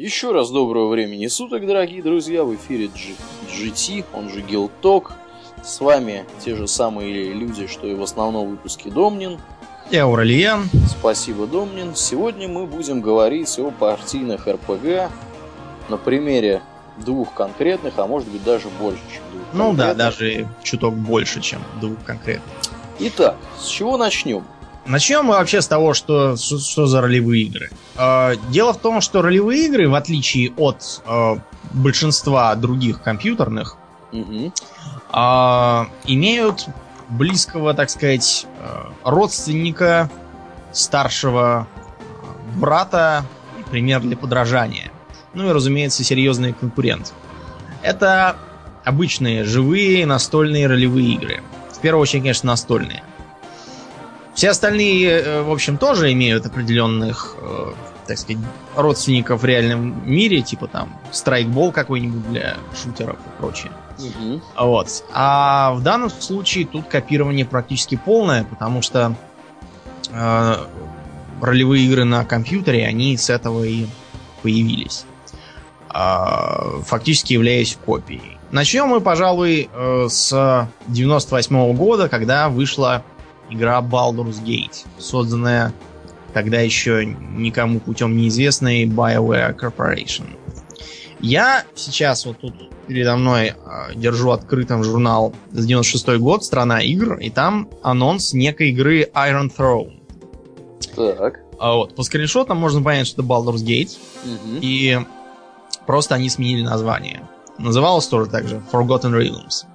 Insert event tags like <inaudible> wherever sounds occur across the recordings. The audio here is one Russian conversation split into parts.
Еще раз доброго времени суток, дорогие друзья, в эфире G- GT, он же Гилток. С вами те же самые люди, что и в основном выпуске Домнин. И Аурельян. Спасибо, Домнин. Сегодня мы будем говорить о партийных РПГ на примере двух конкретных, а может быть даже больше, чем двух Ну да, конкретных. даже чуток больше, чем двух конкретных. Итак, с чего начнем? Начнем мы вообще с того, что, что, что за ролевые игры. Э, дело в том, что ролевые игры, в отличие от э, большинства других компьютерных, а, имеют близкого, так сказать, родственника, старшего брата пример для подражания. Ну и, разумеется, серьезный конкурент. Это обычные живые настольные ролевые игры. В первую очередь, конечно, настольные. Все остальные, э, в общем, тоже имеют определенных, э, так сказать, родственников в реальном мире, типа там страйкбол какой-нибудь для шутеров и прочее. Мгм. Вот. А в данном случае тут копирование практически полное, потому что э, ролевые игры на компьютере, они с этого и появились. А, фактически являясь копией. Начнем мы, пожалуй, э, с 98 года, когда вышла игра Baldur's Gate, созданная тогда еще никому путем неизвестной BioWare Corporation. Я сейчас вот тут передо мной э, держу открытым журнал за 96 год «Страна игр», и там анонс некой игры Iron Throne. Так. А вот, по скриншотам можно понять, что это Baldur's Gate, Мгм. и просто они сменили название. Называлось тоже так же Forgotten Realms.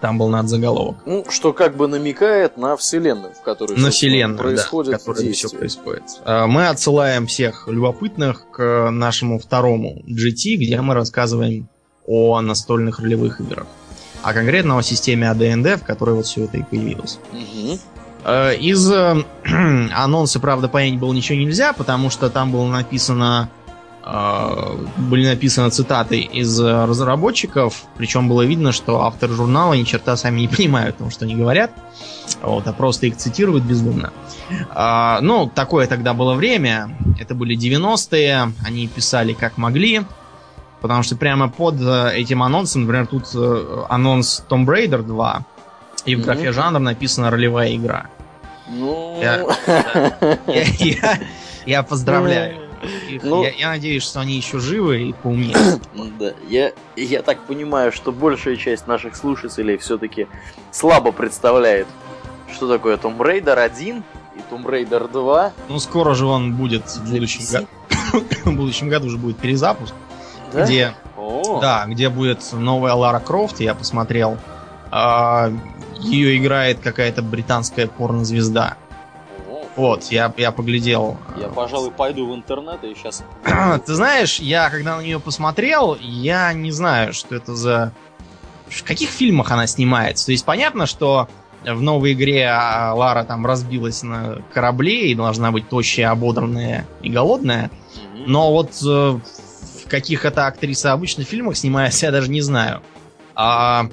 Там был надзаголовок. Ну, что как бы намекает на вселенную, в которой На вселенную, да, происходит в которой все происходит. А, Мы отсылаем всех любопытных к нашему второму GT, где мы рассказываем о настольных ролевых играх. А конкретно о системе AD&D, в которой вот все это и появилось. Э, Из <clears throat> анонса, правда, понять было ничего нельзя, потому что там было написано были написаны цитаты из э, разработчиков, причем было видно, что авторы журнала ни черта сами не <laughs> понимают, потому что они говорят, вот, а просто их цитируют бездумно. А, ну, такое тогда было время, это были 90-е, они писали как могли, потому что прямо под э, этим анонсом, например, тут э, анонс Tomb Raider 2, и в Мгм. графе жанр написана ролевая игра. Ну, Я- Я, я- я поздравляю. Их. Ну. я, я надеюсь, что они еще живы и поумнее. <coughs> да, я, я так понимаю, что большая часть наших слушателей все-таки слабо представляет, что такое Tomb Raider 1 и Tomb Raider 2. Ну, скоро же он будет в будущем, году, <coughs> в будущем году уже будет перезапуск, Да? где, О, да, где будет новая Лара Крофт, я посмотрел. А, ее играет какая-то британская порнозвезда. О, Вот, я, я поглядел. Я, пожалуй, пойду в интернет и сейчас... <clears throat> Ты знаешь, я когда на нее посмотрел, я не знаю, что это за... В каких фильмах она снимается? То есть понятно, что в новой игре а, Лара там разбилась на корабле и должна быть тощая, ободранная и голодная. Но вот э, в каких это актриса обычно в фильмах снимается, я даже не знаю. А,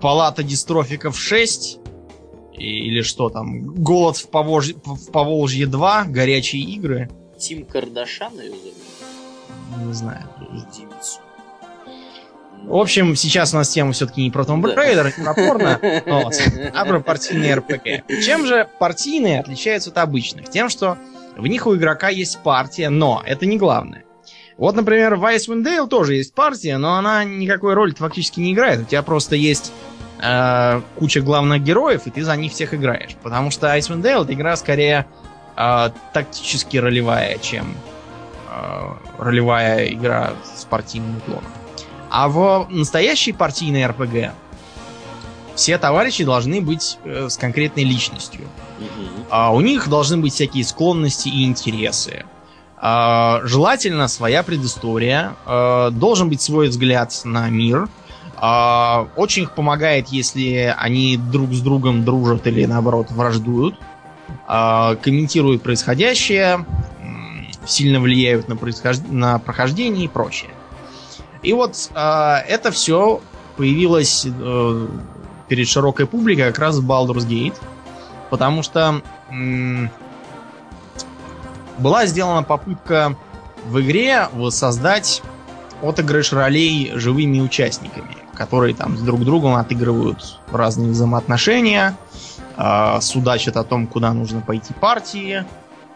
Палата дистрофиков 6 и- или что там? Голод в, Поволжье, в Поволжье 2, горячие игры. Тим Кардашан ее зовут? Не знаю. Девицу. В общем, сейчас у нас тема все-таки не про Tomb. Raider, не про порно, <laughs> а про партийные РПГ. Чем же партийные отличаются от обычных? Тем, что в них у игрока есть партия, но это не главное. Вот, например, в Icewind Dale тоже есть партия, но она никакой роли фактически не играет. У тебя просто есть э, куча главных героев, и ты за них всех играешь. Потому что Icewind Dale это игра скорее э, тактически ролевая, чем э, ролевая игра с партийным уклоном. А в настоящей партийной РПГ все товарищи должны быть э, с конкретной личностью. А у них должны быть всякие склонности и интересы. А, желательно своя предыстория. А, должен быть свой взгляд на мир. А, очень их помогает, если они друг с другом дружат или наоборот враждуют. А, комментируют происходящее. Сильно влияют на, происхож- на прохождение и прочее. И вот а, это все появилось э, перед широкой публикой как раз в Baldur's Gate. Потому что была сделана попытка в игре воссоздать отыгрыш ролей живыми участниками, которые там с друг другом отыгрывают разные взаимоотношения, э, судачат о том, куда нужно пойти партии,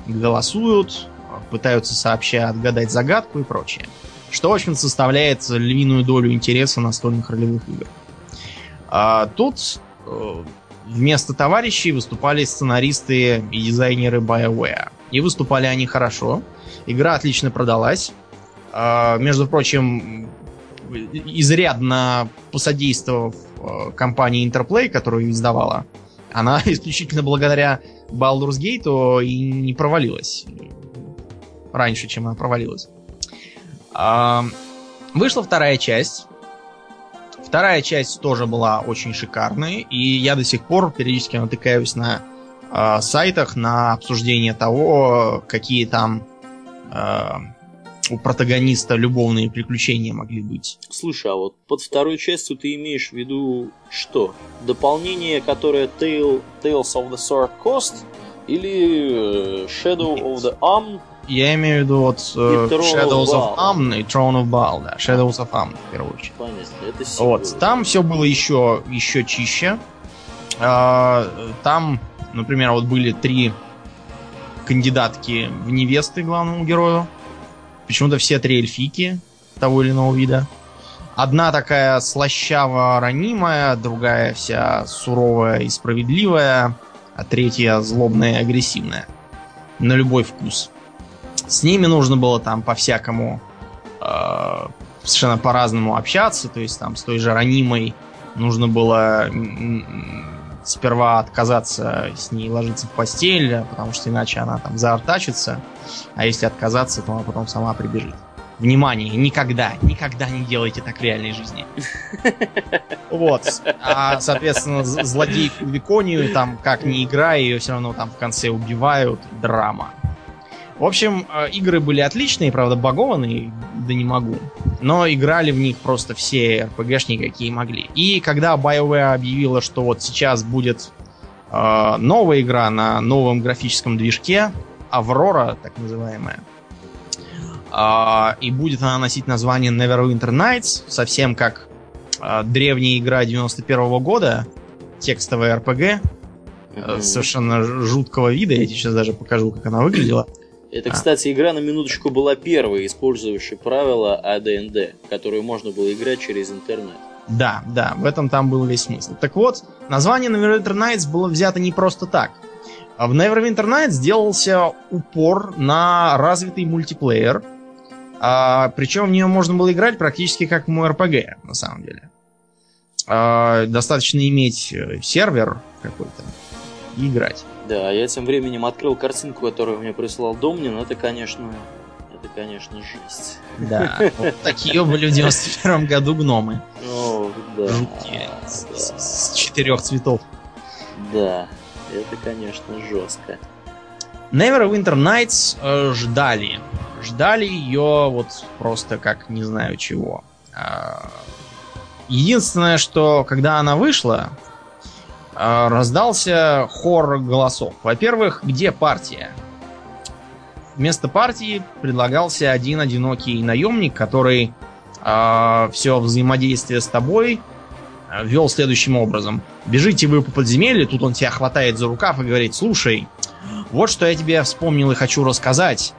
голосуют, пытаются сообща отгадать загадку и прочее. Что, в общем, составляет львиную долю интереса настольных ролевых игр. А тут э, вместо товарищей выступали сценаристы и дизайнеры BioWare. И выступали они хорошо. Игра отлично продалась. А, между прочим, изрядно посодействовав э, компании Interplay, которую издавала, она <laughs> исключительно благодаря Baldur's Gate и не провалилась. Раньше, чем она провалилась. А, вышла вторая часть. Вторая часть тоже была очень шикарной, и я до сих пор периодически натыкаюсь на э, сайтах на обсуждение того, какие там э, у протагониста любовные приключения могли быть. Слушай, а вот под второй частью ты имеешь в виду что? Дополнение, которое Tale, Tales of the Sword Coast или э, Shadow of the Arm я имею в виду вот uh, Shadows of, of Amn и Throne of Baal, да. Shadows of Amn, в первую очередь. Понятно, это Вот, там все было еще, еще чище. А, там, например, вот были три кандидатки в невесты главному герою. Почему-то все три эльфики того или иного вида. Одна такая слащаво-ранимая, другая вся суровая и справедливая, а третья злобная и агрессивная. На любой вкус. С ними нужно было там по-всякому э, совершенно по-разному общаться. То есть там с той же ранимой нужно было сперва отказаться с ней ложиться в постель, потому что иначе она там заортачится. А если отказаться, то она потом сама прибежит. Внимание, никогда, никогда не делайте так в реальной жизни. <laughs> Вот. А, соответственно, злодейку Виконию, там, как не играя, ее все равно там в конце убивают. Драма. В общем, э, игры были отличные, правда, багованные, да не могу. Но играли в них просто все RPG-шники, какие могли. И когда BioWare объявила, что вот сейчас будет э, новая игра на новом графическом движке, Аврора, так называемая, э, и будет она носить название Neverwinter Nights, совсем как э, древняя игра 91 -го года, текстовая RPG, э, совершенно жуткого вида, я тебе сейчас даже покажу, как она выглядела. Это, а. кстати, игра на минуточку была первой, использующей правила АДНД, которую можно было играть через интернет. Да, да, в этом там был весь смысл. Так вот, название Neverwinter Nights было взято не просто так. А в Neverwinter Nights сделался упор на развитый мультиплеер, а, причем в нее можно было играть практически как в мой RPG, на самом деле. А, достаточно иметь э, сервер какой-то и играть. Да, я тем временем открыл картинку, которую мне прислал Домнин. Это, конечно, это, конечно, жесть. Да, вот такие были в 91 году гномы. О, да. Жуткие. С четырех цветов. Да, это, конечно, жестко. Neverwinter Nights э, ждали. Ждали ее вот просто как не знаю чего. А, единственное, что когда она вышла, раздался хор голосов. Во-первых, где партия? Вместо партии предлагался один одинокий наемник, который э, а, все взаимодействие с тобой а, вел следующим образом. Бежите вы по подземелью, тут он тебя хватает за рукав и говорит, слушай, вот что я тебе вспомнил и хочу рассказать.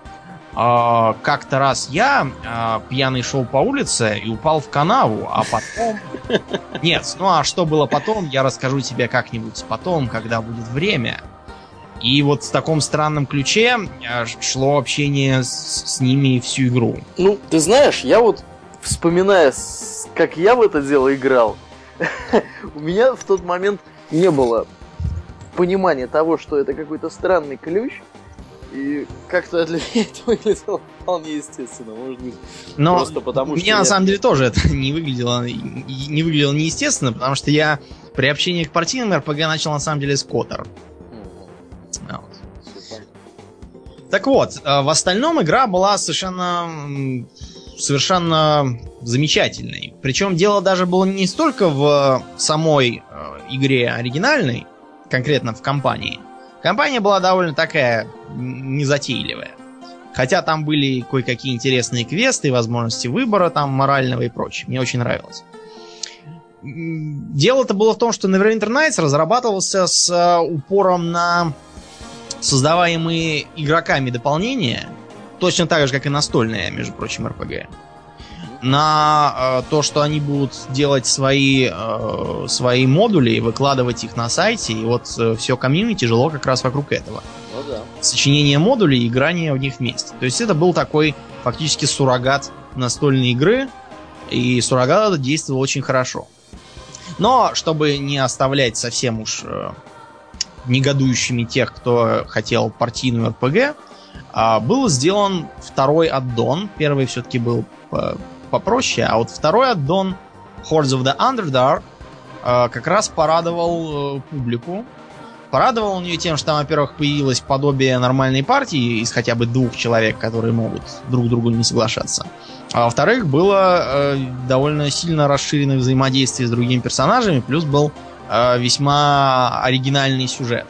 А, как-то раз я а, пьяный шел по улице и упал в канаву, а потом... <laughs> Нет, ну а что было потом, я расскажу тебе как-нибудь потом, когда будет время. И вот в таком странном ключе а, шло общение с, с ними всю игру. Ну, ты знаешь, я вот, вспоминая, как я в это дело играл, <laughs> у меня в тот момент не было понимания того, что это какой-то странный ключ, и как-то для меня это <laughs> выглядело вполне естественно, может быть. Но просто потому, что меня я... на самом деле тоже это <laughs> не выглядело, не выглядело неестественно, потому что я при общении к партийным РПГ начал на самом деле с Котор. Mm-hmm. Вот. Так вот, э, в остальном игра была совершенно совершенно замечательной. Причем дело даже было не столько в самой э, игре оригинальной, конкретно в компании, Компания была довольно такая незатейливая. Хотя там были кое-какие интересные квесты, возможности выбора там морального и прочее. Мне очень нравилось. Дело-то было в том, что Neverwinter Nights разрабатывался с э, упором на создаваемые игроками дополнения, точно так же, как и настольные, между прочим, RPG. На э, то, что они будут делать свои, э, свои модули и выкладывать их на сайте, и вот э, все комьюнити жило как раз вокруг этого. Ну да. Сочинение модулей и играние в них вместе. То есть это был такой фактически суррогат настольной игры, и суррогат действовал очень хорошо. Но, чтобы не оставлять совсем уж э, негодующими тех, кто хотел партийную РПГ, э, был сделан второй аддон. Первый все-таки был по попроще, а вот второй аддон Hordes of the Underdark э, как раз порадовал э, публику. Порадовал он ее тем, что там, во-первых, появилось подобие нормальной партии из хотя бы двух человек, которые могут друг другу не соглашаться. А во-вторых, было э, довольно сильно расширенное взаимодействие с другими персонажами, плюс был э, весьма оригинальный сюжет.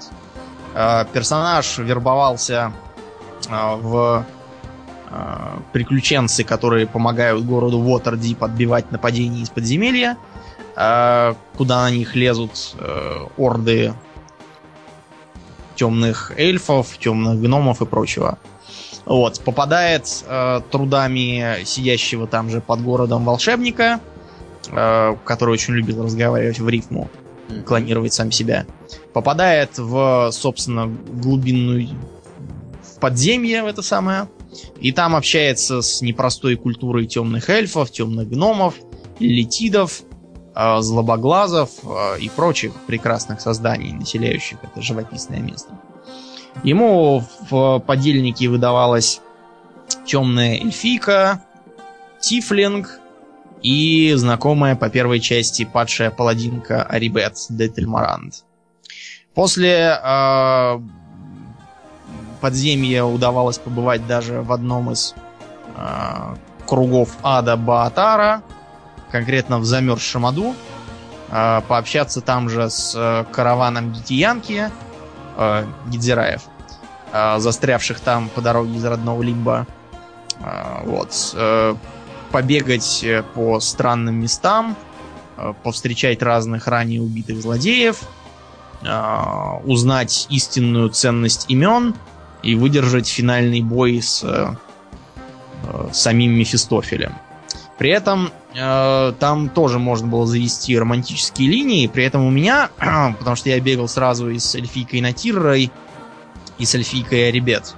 Э, персонаж вербовался э, в приключенцы, которые помогают городу Уотердип отбивать нападения из подземелья, э, куда на них лезут э, орды темных эльфов, темных гномов и прочего. Вот, попадает э, трудами сидящего там же под городом волшебника, э, который очень любил разговаривать в рифму, клонировать сам себя. Попадает в, собственно, глубинную в подземье в это самое. И там общается с непростой культурой темных эльфов, темных гномов, летидов, э, злобоглазов э, и прочих прекрасных созданий, населяющих это живописное место. Ему в подельнике выдавалась темная эльфийка, тифлинг и знакомая по первой части падшая паладинка Арибет Детельмарант. После э, подземья удавалось побывать даже в одном из э, кругов ада Баатара, конкретно в замерзшем аду, э, пообщаться там же с э, караваном Гитиянки, э, Гидзираев, э, застрявших там по дороге из родного Лимба. Э, вот. Э, побегать э, по странным местам, э, повстречать разных ранее убитых злодеев, э, узнать истинную ценность имен и выдержать финальный бой с э, э, самим Мефистофелем. При этом э, там тоже можно было завести романтические линии. При этом у меня, <clears throat> потому что я бегал сразу и с эльфийкой Натирой, и с эльфийкой Арибет,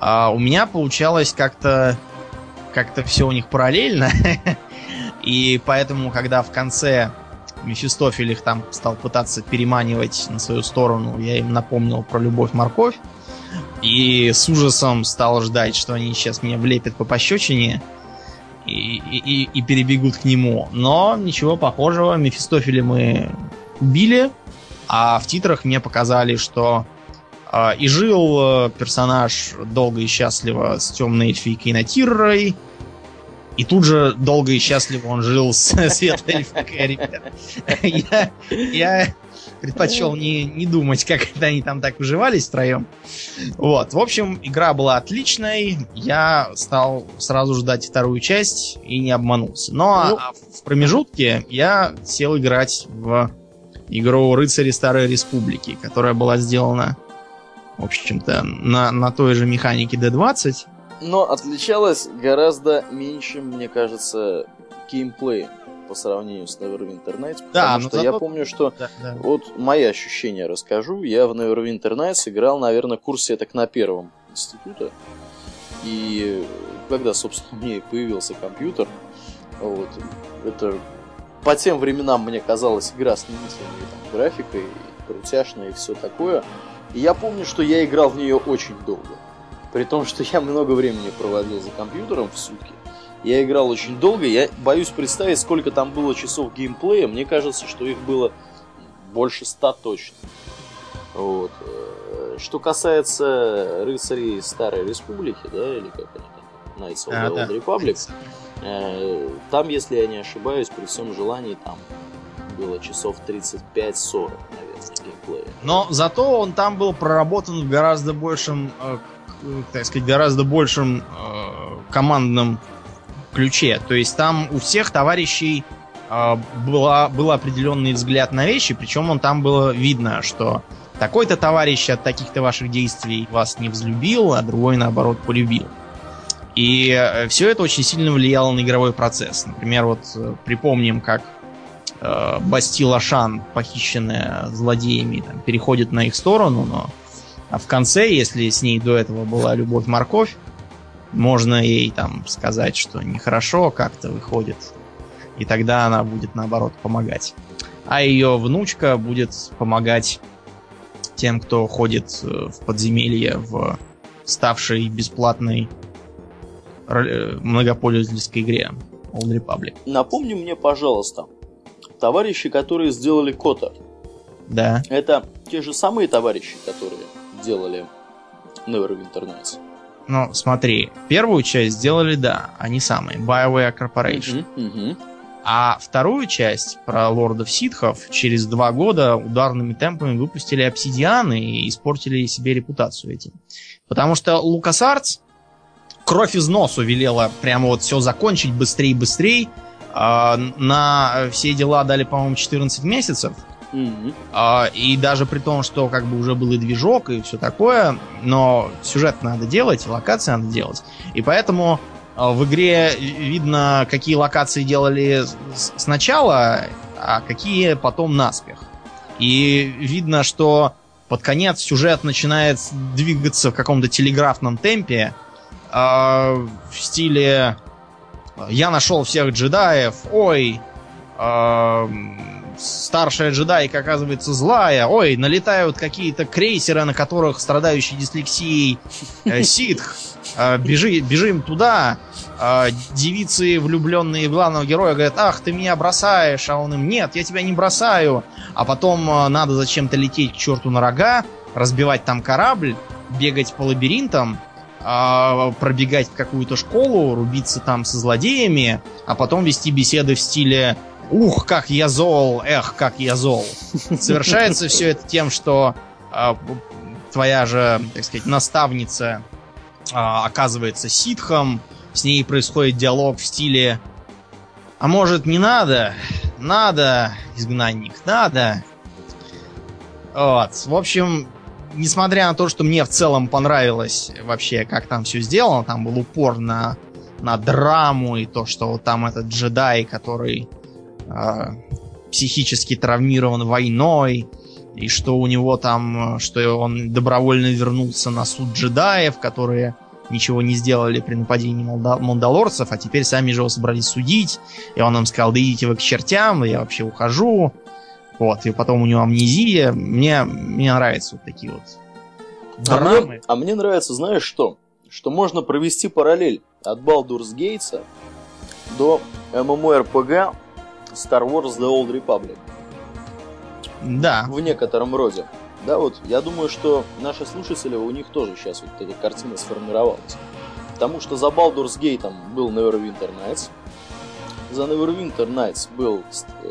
а у меня получалось как-то как-то все у них параллельно. <laughs> и поэтому, когда в конце Мефистофель их там стал пытаться переманивать на свою сторону, я им напомнил про любовь-морковь. И с ужасом стал ждать, что они сейчас меня влепят по пощечине и, и, и перебегут к нему. Но ничего похожего. Мефистофеля мы убили, а в титрах мне показали, что э, и жил э, персонаж долго и счастливо с темной эльфийкой Натиррой, и тут же долго и счастливо он жил с <laughs> светлой эльфикой <laughs> я, я предпочел не, не думать, как это они там так уживались втроем. Вот. В общем, игра была отличной. Я стал сразу ждать вторую часть и не обманулся. Но ну, а в промежутке я сел играть в игру Рыцари Старой Республики, которая была сделана, в общем-то, на, на той же механике D20. Но отличалась гораздо меньше, мне кажется, геймплеем по сравнению с Neverwinter Nights, потому да, что зато... я помню, что да, да. вот мои ощущения расскажу. Я в Neverwinter Nights играл, наверное, курсе так на первом института. И когда, собственно, <laughs> мне появился компьютер, вот, это по тем временам мне казалась игра с немыслимой там, графикой, крутяшной и все такое. И я помню, что я играл в нее очень долго. При том, что я много времени проводил за компьютером в сутки. Я играл очень долго, я боюсь представить, сколько там было часов геймплея. Мне кажется, что их было больше ста точно. Вот. Э, что касается рыцарей Старой Республики, да, или как они там, Knights of the Old Republic, э, там, если я не ошибаюсь, при всем желании там было часов 35-40, наверное, геймплея. Но зато он там был проработан в гораздо большем э, так сказать, гораздо большем э, командном ключе. То есть там у всех товарищей э, была, был определенный взгляд на вещи, причем он там было видно, что такой-то товарищ от таких-то ваших действий вас не взлюбил, а другой, наоборот, полюбил. И э, все это очень сильно влияло на игровой процесс. Например, вот э, припомним, как э, Бастила Шан, похищенная злодеями, там, переходит на их сторону, но а в конце, если с ней до этого была любовь-морковь, можно ей там сказать, что нехорошо как-то выходит. И тогда она будет, наоборот, помогать. А ее внучка будет помогать тем, кто ходит э, в подземелье в ставшей бесплатной э, многопользовательской игре Old Republic. Напомни мне, пожалуйста, товарищи, которые сделали Кота. Да. Это те же самые товарищи, которые делали Neverwinter Nights? Ну, смотри, первую часть сделали, да, они самые, BioWare Corporation. Мгм, мгм. А вторую часть про лордов ситхов через два года ударными темпами выпустили обсидианы и испортили себе репутацию этим. Потому что LucasArts кровь из носу велела прямо вот все закончить быстрее и быстрее. А, на все дела дали, по-моему, 14 месяцев. Мгм. А, и даже при том, что как бы уже был и движок, и все такое, но сюжет надо делать, локации надо делать. И поэтому а, в игре видно, какие локации делали сначала, а какие потом наспех. И видно, что под конец сюжет начинает двигаться в каком-то телеграфном темпе, а, в стиле «Я нашел всех джедаев», «Ой, а, старшая джедайка оказывается злая. Ой, налетают какие-то крейсеры, на которых страдающий дислексией э, <laughs> ситх. Э, бежи, бежим туда. Э, девицы, влюбленные в главного героя, говорят, ах, ты меня бросаешь. А он им, нет, я тебя не бросаю. А потом э, надо зачем-то лететь к черту на рога, разбивать там корабль, бегать по лабиринтам, а, пробегать в какую-то школу, рубиться там со злодеями, а потом вести беседы в стиле Ух, как я зол, эх, как я зол. <laughs> Совершается все это тем, что а, твоя же, так сказать, наставница а, оказывается ситхом, с ней происходит диалог в стиле А может не надо? Надо, изгнанник, надо. Вот, в общем, несмотря на то, что мне в целом понравилось вообще, как там все сделано, там был упор на, на драму и то, что вот там этот джедай, который э, психически травмирован войной, и что у него там, что он добровольно вернулся на суд джедаев, которые ничего не сделали при нападении молда- мандалорцев, а теперь сами же его собрались судить, и он им сказал, да идите вы к чертям, я вообще ухожу. Вот, и потом у него амнезия. Мне, мне нравятся вот такие вот А драмы. мне, а мне нравится, знаешь что? Что можно провести параллель от Baldur's Gate до MMORPG Star Wars The Old Republic. Да, В некотором роде. Да, вот я думаю, что наши слушатели, у них тоже сейчас вот эта картина сформировалась. Потому что за Baldur's Gate был Neverwinter Nights, за Neverwinter Nights был э,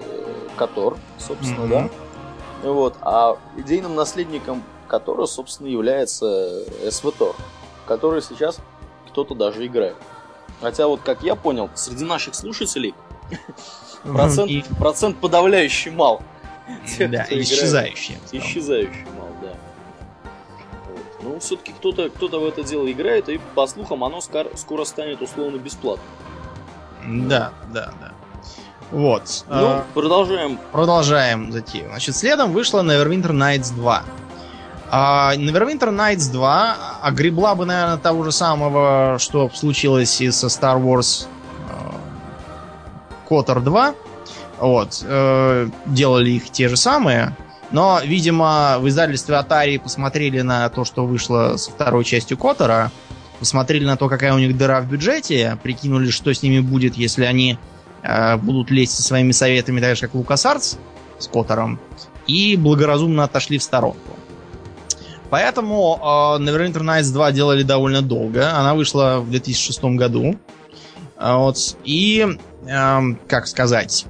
Котор, собственно, Мгм. да. Вот, а идейным наследником Котора, собственно, является СВТОР, который сейчас кто-то даже играет. Хотя вот, как я понял, среди наших слушателей <laughs> процент, И- процент подавляющий мал. <laughs> тех, да, сказал. Исчезающий мал, да. Вот. Ну, все-таки кто-то кто в это дело играет, и по слухам оно скоро, скоро станет условно бесплатным. Да, да, да. Вот. Ну, а, продолжаем. Продолжаем затею. Значит, следом вышла Neverwinter Nights 2. А Neverwinter Nights 2 огребла бы, наверное, того же самого, что случилось и со Star Wars э, KOTOR 2. Вот. э, делали их те же самые. Но, видимо, в издательстве Atari посмотрели на то, что вышло со второй частью Котора, посмотрели на то, какая у них дыра в бюджете, прикинули, что с ними будет, если они э, будут лезть со своими советами, так же, как LucasArts с Котором, и благоразумно отошли в сторонку. Поэтому э, Neverwinter Nights 2 делали довольно долго. Она вышла в 2006 году. А вот, и, эм, как сказать,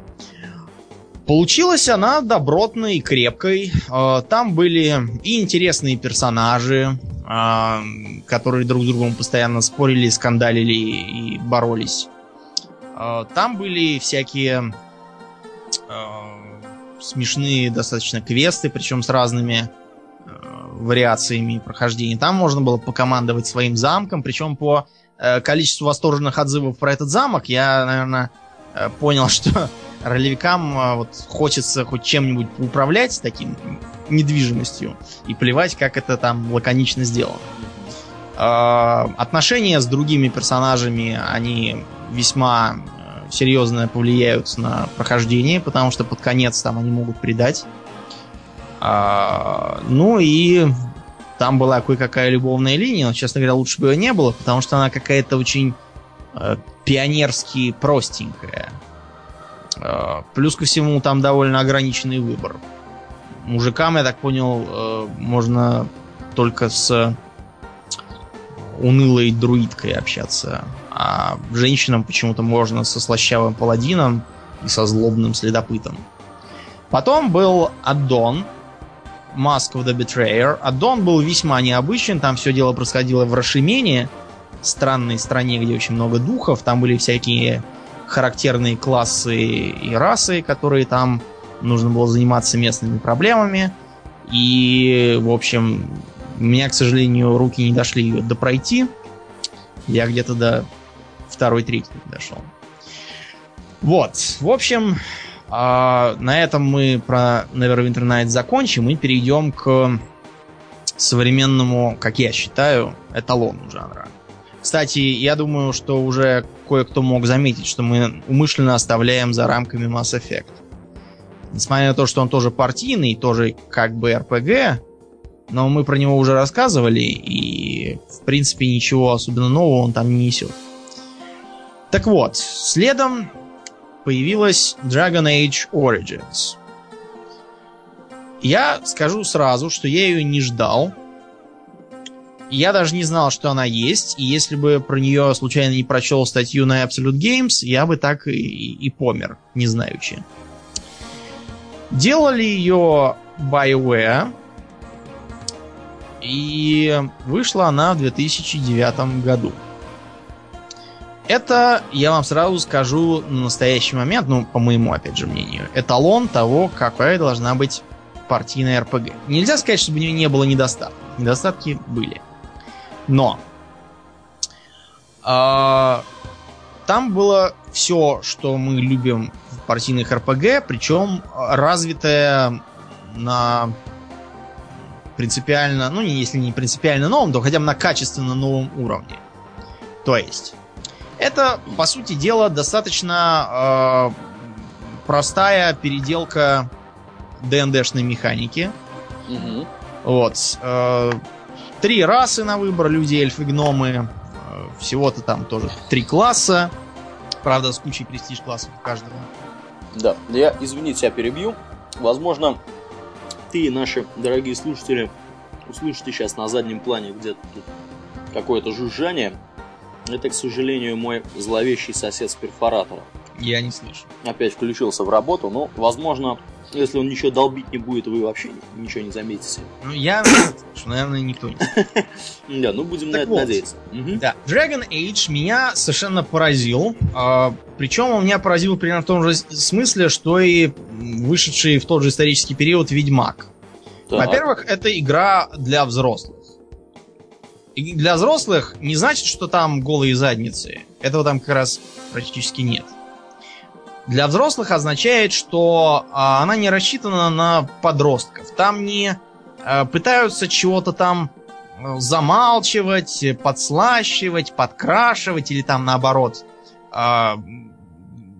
Получилась она добротной и крепкой. Э, там были и интересные персонажи, э, которые друг с другом постоянно спорили, скандалили и боролись. Э, там были всякие смешные достаточно квесты, причем с разными вариациями прохождения. Там можно было покомандовать своим замком, причем по количеству восторженных отзывов про этот замок я, наверное, понял, <laughs> что ролевикам а, вот хочется хоть чем-нибудь управлять таким недвижимостью и плевать, как это там лаконично сделано. Э, отношения с другими персонажами, они весьма э, серьезно повлияют на прохождение, потому что под конец там они могут предать. Э, ну и там была кое-какая любовная линия, но, честно говоря, лучше бы ее не было, потому что она какая-то очень э, пионерски простенькая. Э, плюс ко всему, там довольно ограниченный выбор. Мужикам, я так понял, э, можно только с унылой друидкой общаться. А женщинам почему-то можно со слащавым паладином и со злобным следопытом. Потом был Аддон, Mask of the Betrayer. Аддон был весьма необычен, там все дело происходило в Рашимене, странной стране, где очень много духов, там были всякие характерные классы и расы, которые там нужно было заниматься местными проблемами. И, в общем, у меня, к сожалению, руки не дошли ее допройти. Я где-то до второй трети дошел. Вот, в общем, э, на этом мы про Neverwinter Night закончим и перейдем к современному, как я считаю, эталону жанра. Кстати, я думаю, что уже кое-кто мог заметить, что мы умышленно оставляем за рамками Mass Effect. Несмотря на то, что он тоже партийный, тоже как бы RPG, но мы про него уже рассказывали, и в принципе ничего особенно нового он там не несет. Так вот, следом появилась Dragon Age Origins. Я скажу сразу, что я ее не ждал, я даже не знал, что она есть, и если бы про нее случайно не прочел статью на Absolute Games, я бы так и, и помер, не знаючи. Делали ее BioWare, и вышла она в 2009 году. Это, я вам сразу скажу, на настоящий момент, ну, по моему, опять же, мнению, эталон того, какая должна быть партийная РПГ. Нельзя сказать, чтобы у нее не было недостатков. Недостатки были. Но э, там было все, что мы любим в партийных РПГ, причем развитое на принципиально, ну, если не принципиально новом, то хотя бы на качественно новом уровне. То есть, это, по сути дела, достаточно э, простая переделка ДНДшной механики. Угу. Вот. Э, Три расы на выбор, люди, эльфы, гномы. Э, всего-то там тоже три класса. Правда, с кучей престиж классов у каждого. Да, я, извините, я перебью. Возможно, ты и наши дорогие слушатели услышите сейчас на заднем плане где-то тут какое-то жужжание. Это, к сожалению, мой зловещий сосед с перфоратора. Я не слышу. Опять включился в работу, но, возможно, если он ничего долбить не будет, вы вообще ничего не заметите. Ну, я что, наверное, никто не <laughs> Да, ну будем на это надеяться. Да, Dragon Age меня совершенно поразил. А, Причем он меня поразил примерно в том же смысле, что и вышедший в тот же исторический период Ведьмак. Во-первых, это игра для взрослых. И для взрослых не значит, что там голые задницы. Этого там как раз практически нет для взрослых означает, что а, она не рассчитана на подростков. Там не а, пытаются чего-то там э, замалчивать, подслащивать, подкрашивать или там наоборот. А,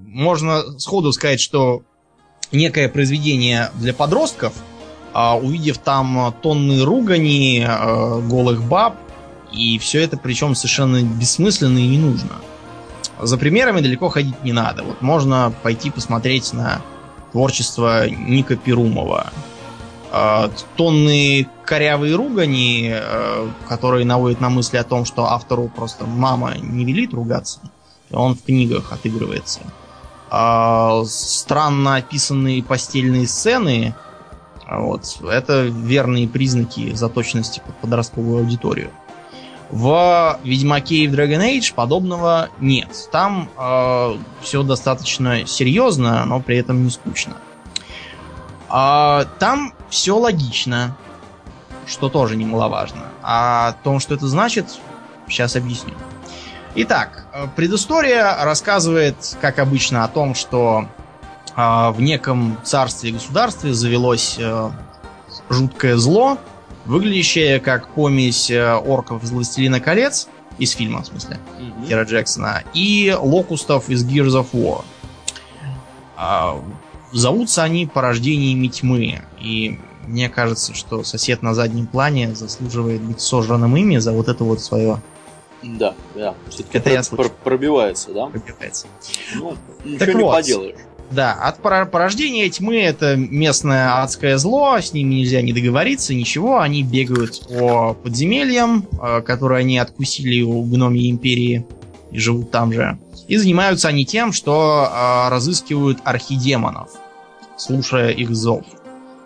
можно сходу сказать, что некое произведение для подростков, а, увидев там тонны ругани, а, голых баб, и все это причем совершенно бессмысленно и не нужно. За примерами далеко ходить не надо. Вот можно пойти посмотреть на творчество Ника Перумова. Э, тонны корявые ругани, э, которые наводят на мысли о том, что автору просто мама не велит ругаться, он в книгах отыгрывается. А, странно описанные постельные сцены, вот, это верные признаки заточенности под подростковую аудиторию. В Ведьмаке и в Dragon Age подобного нет. Там э, все достаточно серьезно, но при этом не скучно. А, там все логично, что тоже немаловажно. А о том, что это значит, сейчас объясню. Итак, э, предыстория рассказывает, как обычно, о том, что э, в неком царстве и государстве завелось э, жуткое зло, выглядящее как помесь э, орков из «Властелина колец», из фильма, в смысле, mm-hmm. Джексона, и локустов из Gears of War. А, зовутся они порождениями тьмы, и мне кажется, что сосед на заднем плане заслуживает быть сожранным ими за вот это вот свое да, да. Все-таки это я пр- пробивается, да? Пробивается. Ну, ничего так не вот, поделаешь. Да, от порождения тьмы это местное адское зло, с ними нельзя не договориться, ничего. Они бегают по подземельям, э, которые они откусили у гномьей империи и живут там же. И занимаются они тем, что э, разыскивают архидемонов, слушая их зов.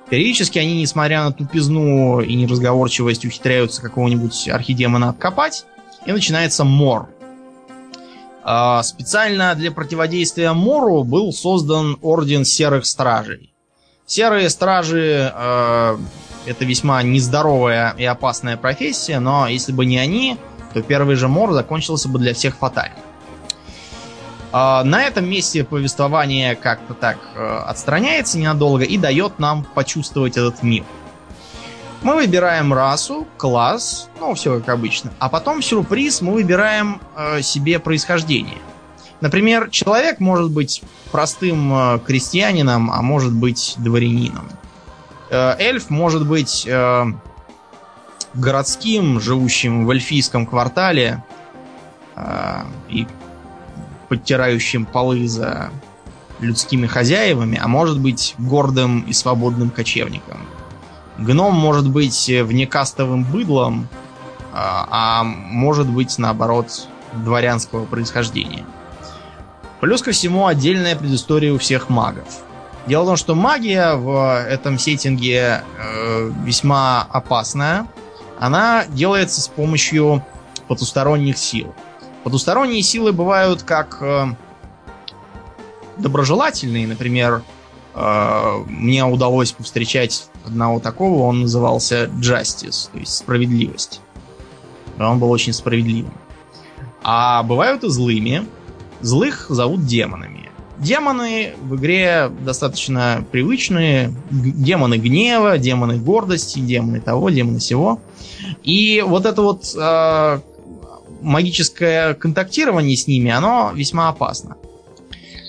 Периодически они, несмотря на тупизну и неразговорчивость, ухитряются какого-нибудь архидемона откопать, и начинается мор. А, специально для противодействия мору был создан Орден Серых Стражей. Серые Стражи э, это весьма нездоровая и опасная профессия, но если бы не они, то первый же мор закончился бы для всех фатально. Э, на этом месте повествование как-то так отстраняется ненадолго и дает нам почувствовать этот мир. Мы выбираем расу, класс, ну, все как обычно. А потом сюрприз, мы выбираем э, себе происхождение. Например, человек может быть простым э, крестьянином, а может быть дворянином. Э, эльф может быть э, городским, живущим в эльфийском квартале э, и подтирающим полы за людскими хозяевами, а может быть гордым и свободным кочевником. Гном может быть внекастовым быдлом, а, а может быть, наоборот, дворянского происхождения. Плюс ко всему отдельная предыстория у всех магов. Дело в том, что магия в этом сеттинге э, весьма опасная. Она делается с помощью потусторонних сил. Потусторонние силы бывают как э, доброжелательные, например, э, мне удалось повстречать одного такого, он назывался Justice, то есть справедливость. Он был очень справедливым. А бывают и злыми. Злых зовут демонами. Демоны в игре достаточно привычные. Демоны гнева, демоны гордости, демоны того, демоны всего. И вот это вот э, магическое контактирование с ними, оно весьма опасно.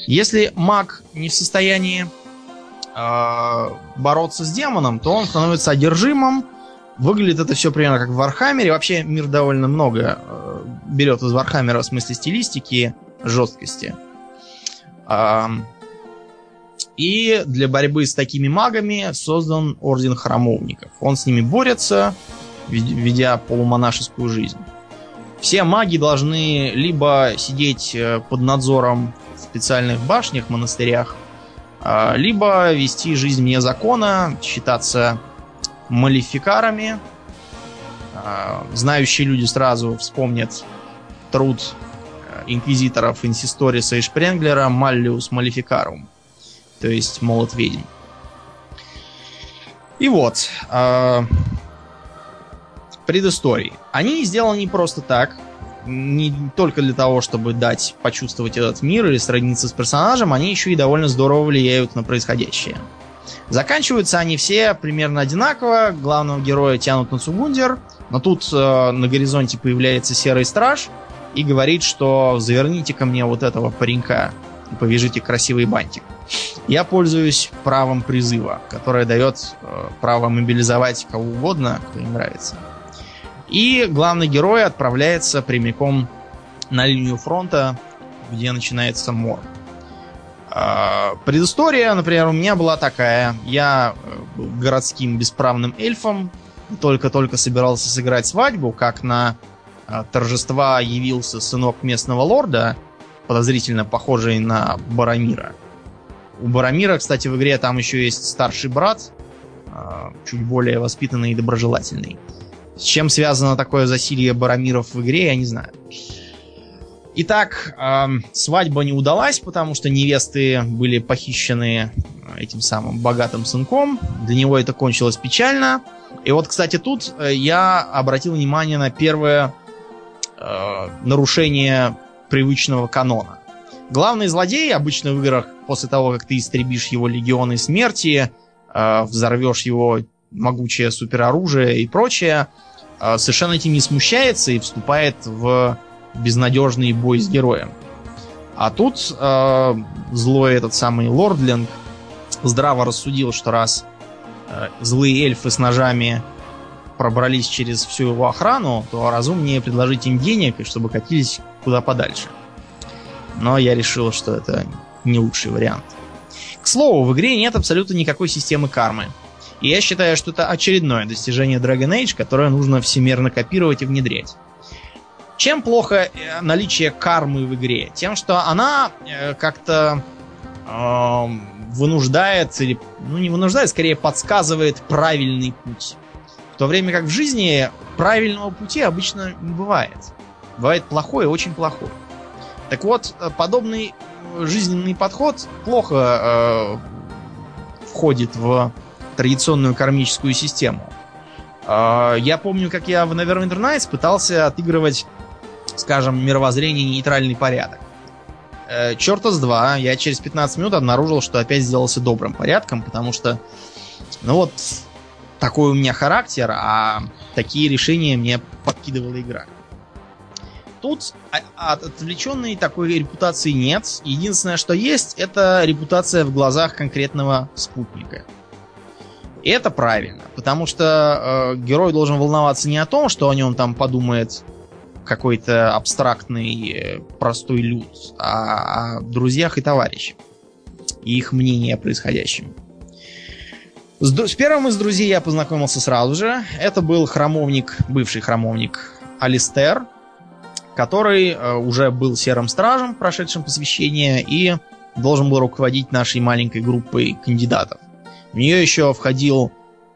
Если маг не в состоянии э, бороться с демоном, то он становится одержимым. Выглядит это все примерно как в Warhammer е. Вообще мир довольно много э, берет из Warhammer а в смысле стилистики, жесткости. Э, и для борьбы с такими магами создан Орден Храмовников. Он с ними борется, ведя полумонашескую жизнь. Все маги должны либо сидеть э, под надзором в специальных башнях, монастырях, а, либо вести жизнь вне закона, считаться малификарами. А, знающие люди сразу вспомнят труд э, инквизиторов Инсисториса и Шпренглера Маллиус Малификарум, то есть молот ведьм. И вот, э, предыстории. Они сделаны не просто так, не только для того, чтобы дать почувствовать этот мир или сродниться с персонажем, они еще и довольно здорово влияют на происходящее. Заканчиваются они все примерно одинаково. Главного героя тянут на Цугундер, но тут э, на горизонте появляется серый страж и говорит, что заверните ко мне вот этого паренька и повяжите красивый бантик. Я пользуюсь правом призыва, которое дает э, право мобилизовать кого угодно, кто им нравится. И главный герой отправляется прямиком на линию фронта, где начинается мор. А, предыстория, например, у меня была такая. Я э, был городским бесправным эльфом, только-только собирался сыграть свадьбу, как на а, торжества явился сынок местного лорда, подозрительно похожий на Барамира. У Барамира, кстати, в игре там еще есть старший брат, а, чуть более воспитанный и доброжелательный. С чем связано такое засилье Барамиров в игре, я не знаю. Итак, э, свадьба не удалась, потому что невесты были похищены этим самым богатым сынком. Для него это кончилось печально. И вот, кстати, тут э, я обратил внимание на первое э, нарушение привычного канона. Главный злодей обычно в играх, после того, как ты истребишь его легионы смерти, э, взорвешь его могучее супероружие и прочее, э, совершенно этим не смущается и вступает в безнадежный бой с героем. А тут э, злой этот самый Лордлинг здраво рассудил, что раз э, злые эльфы с ножами пробрались через всю его охрану, то разумнее предложить им денег, и чтобы катились куда подальше. Но я решил, что это не лучший вариант. К слову, в игре нет абсолютно никакой системы кармы. И я считаю, что это очередное достижение Dragon Age, которое нужно всемерно копировать и внедрять. Чем плохо э, наличие кармы в игре? Тем, что она э, как-то э, вынуждает, или, ну не вынуждает, скорее подсказывает правильный путь. В то время как в жизни правильного пути обычно не бывает. Бывает плохой и очень плохой. Так вот, э, подобный жизненный подход плохо э, входит в традиционную кармическую систему. Э, я помню, как я в Neverwinter Nights пытался отыгрывать скажем, мировоззрение нейтральный порядок. Э, черта с два, я через 15 минут обнаружил, что опять сделался добрым порядком, потому что, ну вот, такой у меня характер, а такие решения мне подкидывала игра. Тут от отвлеченной такой репутации нет. Единственное, что есть, это репутация в глазах конкретного спутника. И это правильно, потому что э, герой должен волноваться не о том, что о нем там подумает какой-то абстрактный э, простой люд, а о друзьях и товарищах. И их мнение о происходящем. С, с первым из друзей я познакомился сразу же. Это был храмовник, бывший храмовник Алистер, который э, уже был серым стражем, прошедшим посвящение, и должен был руководить нашей маленькой группой кандидатов. В нее еще входил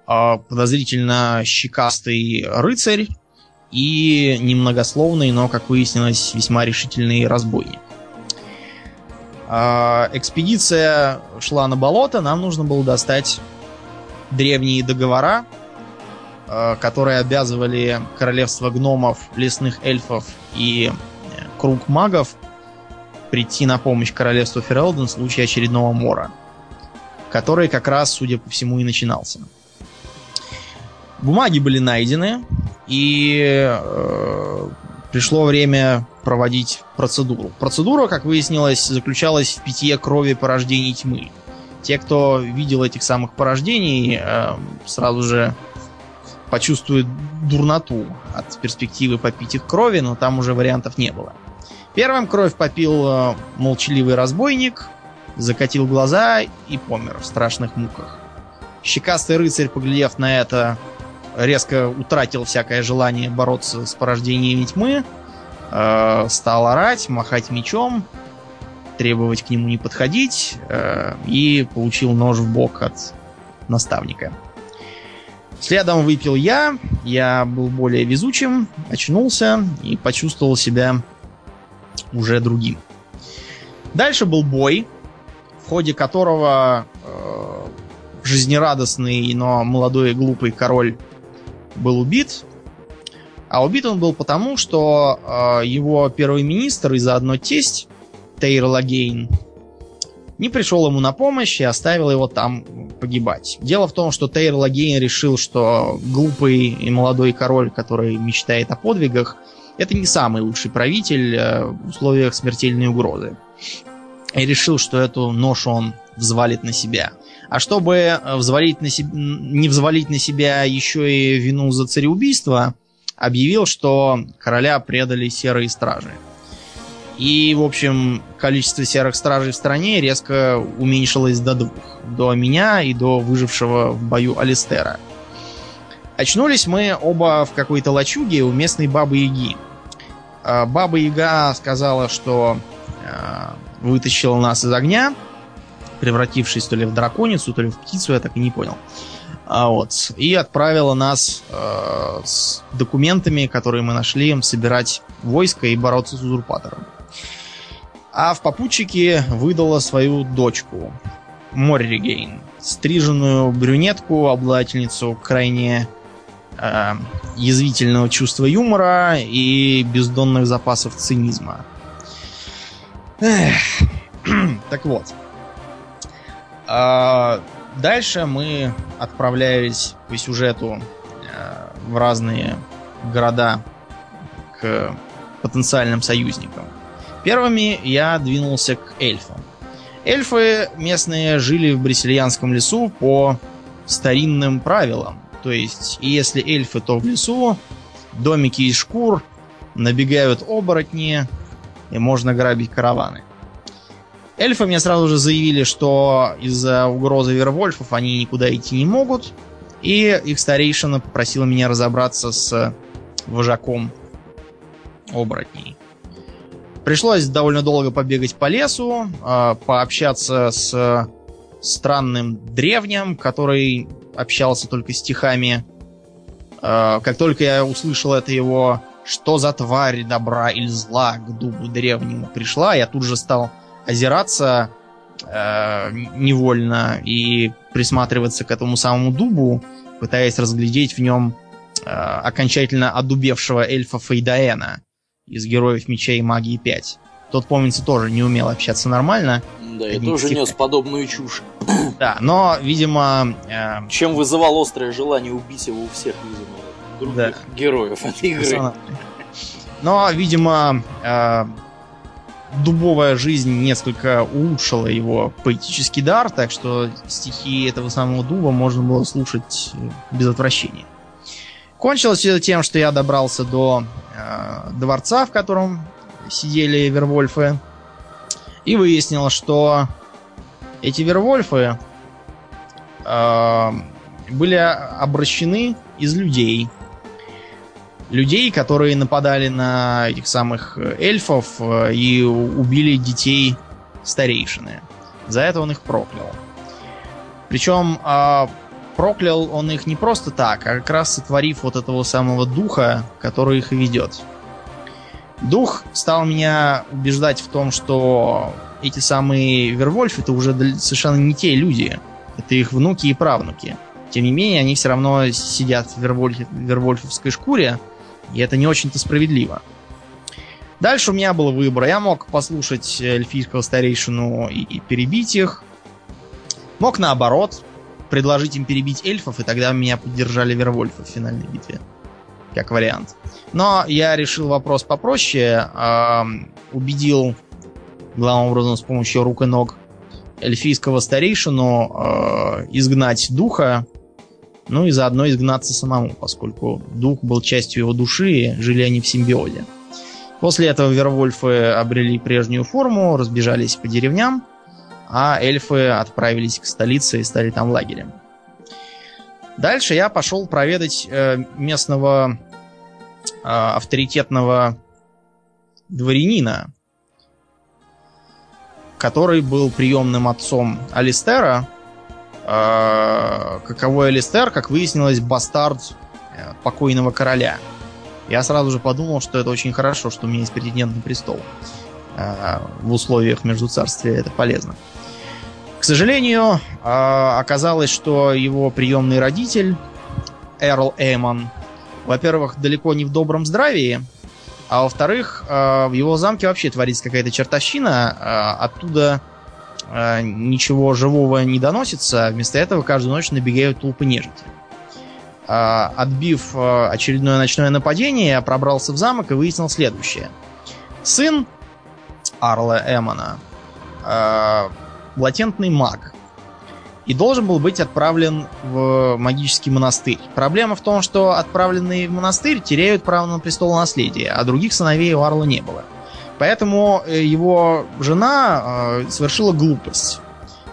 э, подозрительно щекастый рыцарь, и немногословный, но, как выяснилось, весьма решительный разбойник. А, экспедиция шла на болото, нам нужно было достать древние договора, а, которые обязывали королевство гномов, лесных эльфов и э, круг магов прийти на помощь королевству Ферелден в случае очередного мора, который как раз, судя по всему, и начинался. Бумаги были найдены, и э, пришло время проводить процедуру. Процедура, как выяснилось, заключалась в питье крови порождений тьмы. Те, кто видел этих самых порождений, э, сразу же почувствуют дурноту от перспективы попить их крови, но там уже вариантов не было. Первым кровь попил э, молчаливый разбойник, закатил глаза и помер в страшных муках. Щекастый рыцарь, поглядев на это, резко утратил всякое желание бороться с порождениями тьмы, э, стал орать, махать мечом, требовать к нему не подходить э, и получил нож в бок от наставника. Следом выпил я, я был более везучим, очнулся и почувствовал себя уже другим. Дальше был бой, в ходе которого э, жизнерадостный, но молодой и глупый король был убит. А убит он был потому, что э, его первый министр и заодно тесть Тейр Лагейн не пришел ему на помощь и оставил его там погибать. Дело в том, что Тейр Лагейн решил, что глупый и молодой король, который мечтает о подвигах, это не самый лучший правитель э, в условиях смертельной угрозы. И решил, что эту ношу он взвалит на себя. А чтобы э, взвалить на себе, не взвалить на себя еще и вину за цареубийство, объявил, что короля предали серые стражи. И, в общем, количество серых стражей в стране резко уменьшилось до двух. До меня и до выжившего в бою Алистера. Очнулись мы оба в какой-то лачуге у местной бабы Яги. А, баба Яга сказала, что вытащила нас из огня, превратившись то ли в драконицу, то ли в птицу, я так и не понял. А вот, и отправила нас э, с документами, которые мы нашли, собирать войско и бороться с узурпатором. А в попутчике выдала свою дочку, Морригейн, стриженную брюнетку, обладательницу крайне э, язвительного чувства юмора и бездонных запасов цинизма. <clears throat> Так вот. А, дальше мы отправлялись по сюжету э, в разные города к потенциальным союзникам. Первыми я двинулся к эльфам. Эльфы местные жили в бресильянском лесу по старинным правилам. То есть, если эльфы, то в лесу, домики из шкур, набегают оборотни, и можно грабить караваны. Эльфы мне сразу же заявили, что из-за угрозы вервольфов они никуда идти не могут, и их старейшина попросила меня разобраться с вожаком оборотней. Пришлось довольно долго побегать по лесу, а, пообщаться с странным древним, который общался только стихами. А, как только я услышал это его «Что за тварь добра или зла к дубу древнему пришла», я тут же стал озираться э, невольно и присматриваться к этому самому дубу, пытаясь разглядеть в нем э, окончательно одубевшего эльфа Фейдаэна из Героев Меча и Магии 5. Тот, помнится, тоже не умел общаться нормально. Да, и тоже нес подобную чушь. Да, но, видимо... Э... Чем вызывал острое желание убить его у всех, видимо, других да. героев этой игры. Но, видимо, э, дубовая жизнь несколько улучшила его поэтический дар, так что стихи этого самого дуба можно было слушать без отвращения. Кончилось все тем, что я добрался до э, дворца, в котором сидели вервольфы, и выяснил, что эти вервольфы э, были обращены из людей, людей, которые нападали на этих самых э, эльфов э, и убили детей старейшины. За это он их проклял. Причем а, проклял он их не просто так, а как раз сотворив вот этого самого духа, который их ведет. Дух стал меня убеждать в том, что эти самые Вервольфы это уже совершенно не те люди. Это их внуки и правнуки. Тем не менее, они все равно сидят в Вервольф, Вервольфовской шкуре, и это не очень-то справедливо. Дальше у меня был выбор. Я мог послушать эльфийского старейшину и, и перебить их. Мог наоборот предложить им перебить эльфов, и тогда меня поддержали Вервольфы в финальной битве. Как вариант. Но я решил вопрос попроще. Э, убедил, главным образом, с помощью рук и ног эльфийского старейшину э, изгнать духа ну и заодно изгнаться самому, поскольку дух был частью его души, и жили они в симбиозе. После этого вервольфы обрели прежнюю форму, разбежались по деревням, а эльфы отправились к столице и стали там лагерем. Дальше я пошел проведать э, местного э, авторитетного дворянина, который был приемным отцом Алистера, каковой Алистер, как выяснилось, бастард э, покойного короля. Я сразу же подумал, что это очень хорошо, что у меня есть претендент на престол. Э, в условиях между царствия это полезно. К сожалению, э, оказалось, что его приемный родитель, Эрл Эймон, во-первых, далеко не в добром здравии, а во-вторых, э, в его замке вообще творится какая-то чертовщина, э, оттуда э, ничего живого не доносится, а вместо этого каждую ночь набегают толпы нежити. Э, отбив э, очередное ночное нападение, я пробрался в замок и выяснил следующее. Сын Арла Эмона э, латентный маг и должен был быть отправлен в магический монастырь. Проблема в том, что отправленные в монастырь теряют право на престол наследия, а других сыновей у Арла не было. Поэтому э, его жена э, совершила глупость.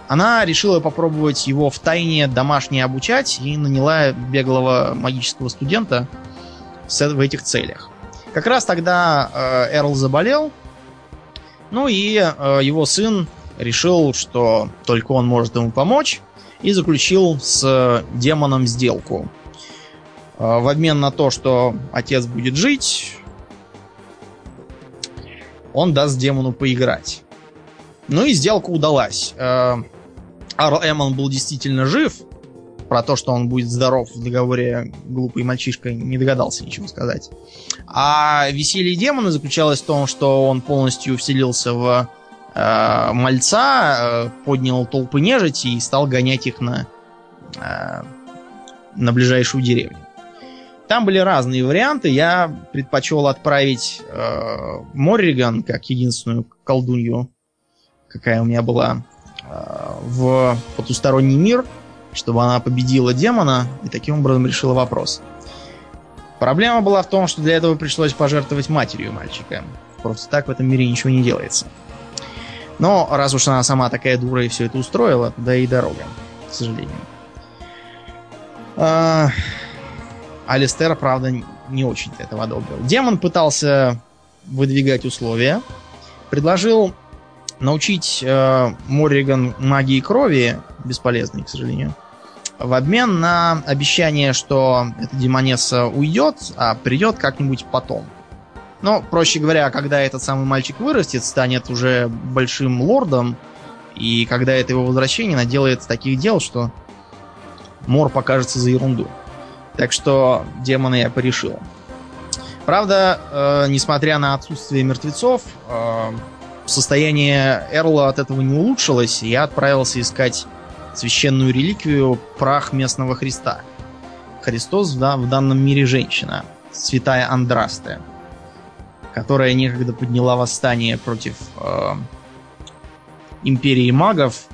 Она решила попробовать его в тайне домашне обучать и наняла беглого магического студента в этих целях. Как раз тогда э, Эрл заболел, Ну и э, его сын решил, что только он может ему помочь, и заключил с демоном сделку. Э, в обмен на то, что отец будет жить, он даст демону поиграть. Ну и сделка удалась. Э, Арл Эммон был действительно жив. Про то, что он будет здоров в договоре, глупый мальчишка не догадался ничего сказать. А веселье демона заключалось в том, что он полностью вселился в э, мальца, э, поднял толпы нежити и стал гонять их на, э, на ближайшую деревню. Там были разные варианты. Я предпочел отправить э, Морриган как единственную колдунью, какая у меня была, э, в потусторонний мир, чтобы она победила демона и таким образом решила вопрос. Проблема была в том, что для этого пришлось пожертвовать матерью мальчика. Просто так в этом мире ничего не делается. Но раз уж она сама такая дура и все это устроила, туда и дорога, к сожалению. А, Алистер, правда, не очень-то этого одобрил. Демон пытался выдвигать условия. Предложил научить э, Морриган магии крови, бесполезной, к сожалению, в обмен на обещание, что эта демонесса уйдет, а придет как-нибудь потом. Но, проще говоря, когда этот самый мальчик вырастет, станет уже большим лордом, и когда это его возвращение наделает таких дел, что Мор покажется за ерунду. Так что демона я порешил. Правда, э, несмотря на отсутствие мертвецов, э, состояние Эрла от этого не улучшилось, и я отправился искать священную реликвию прах местного Христа. Христос да, в данном мире женщина, святая Андрасте, которая некогда подняла восстание против э, империи магов,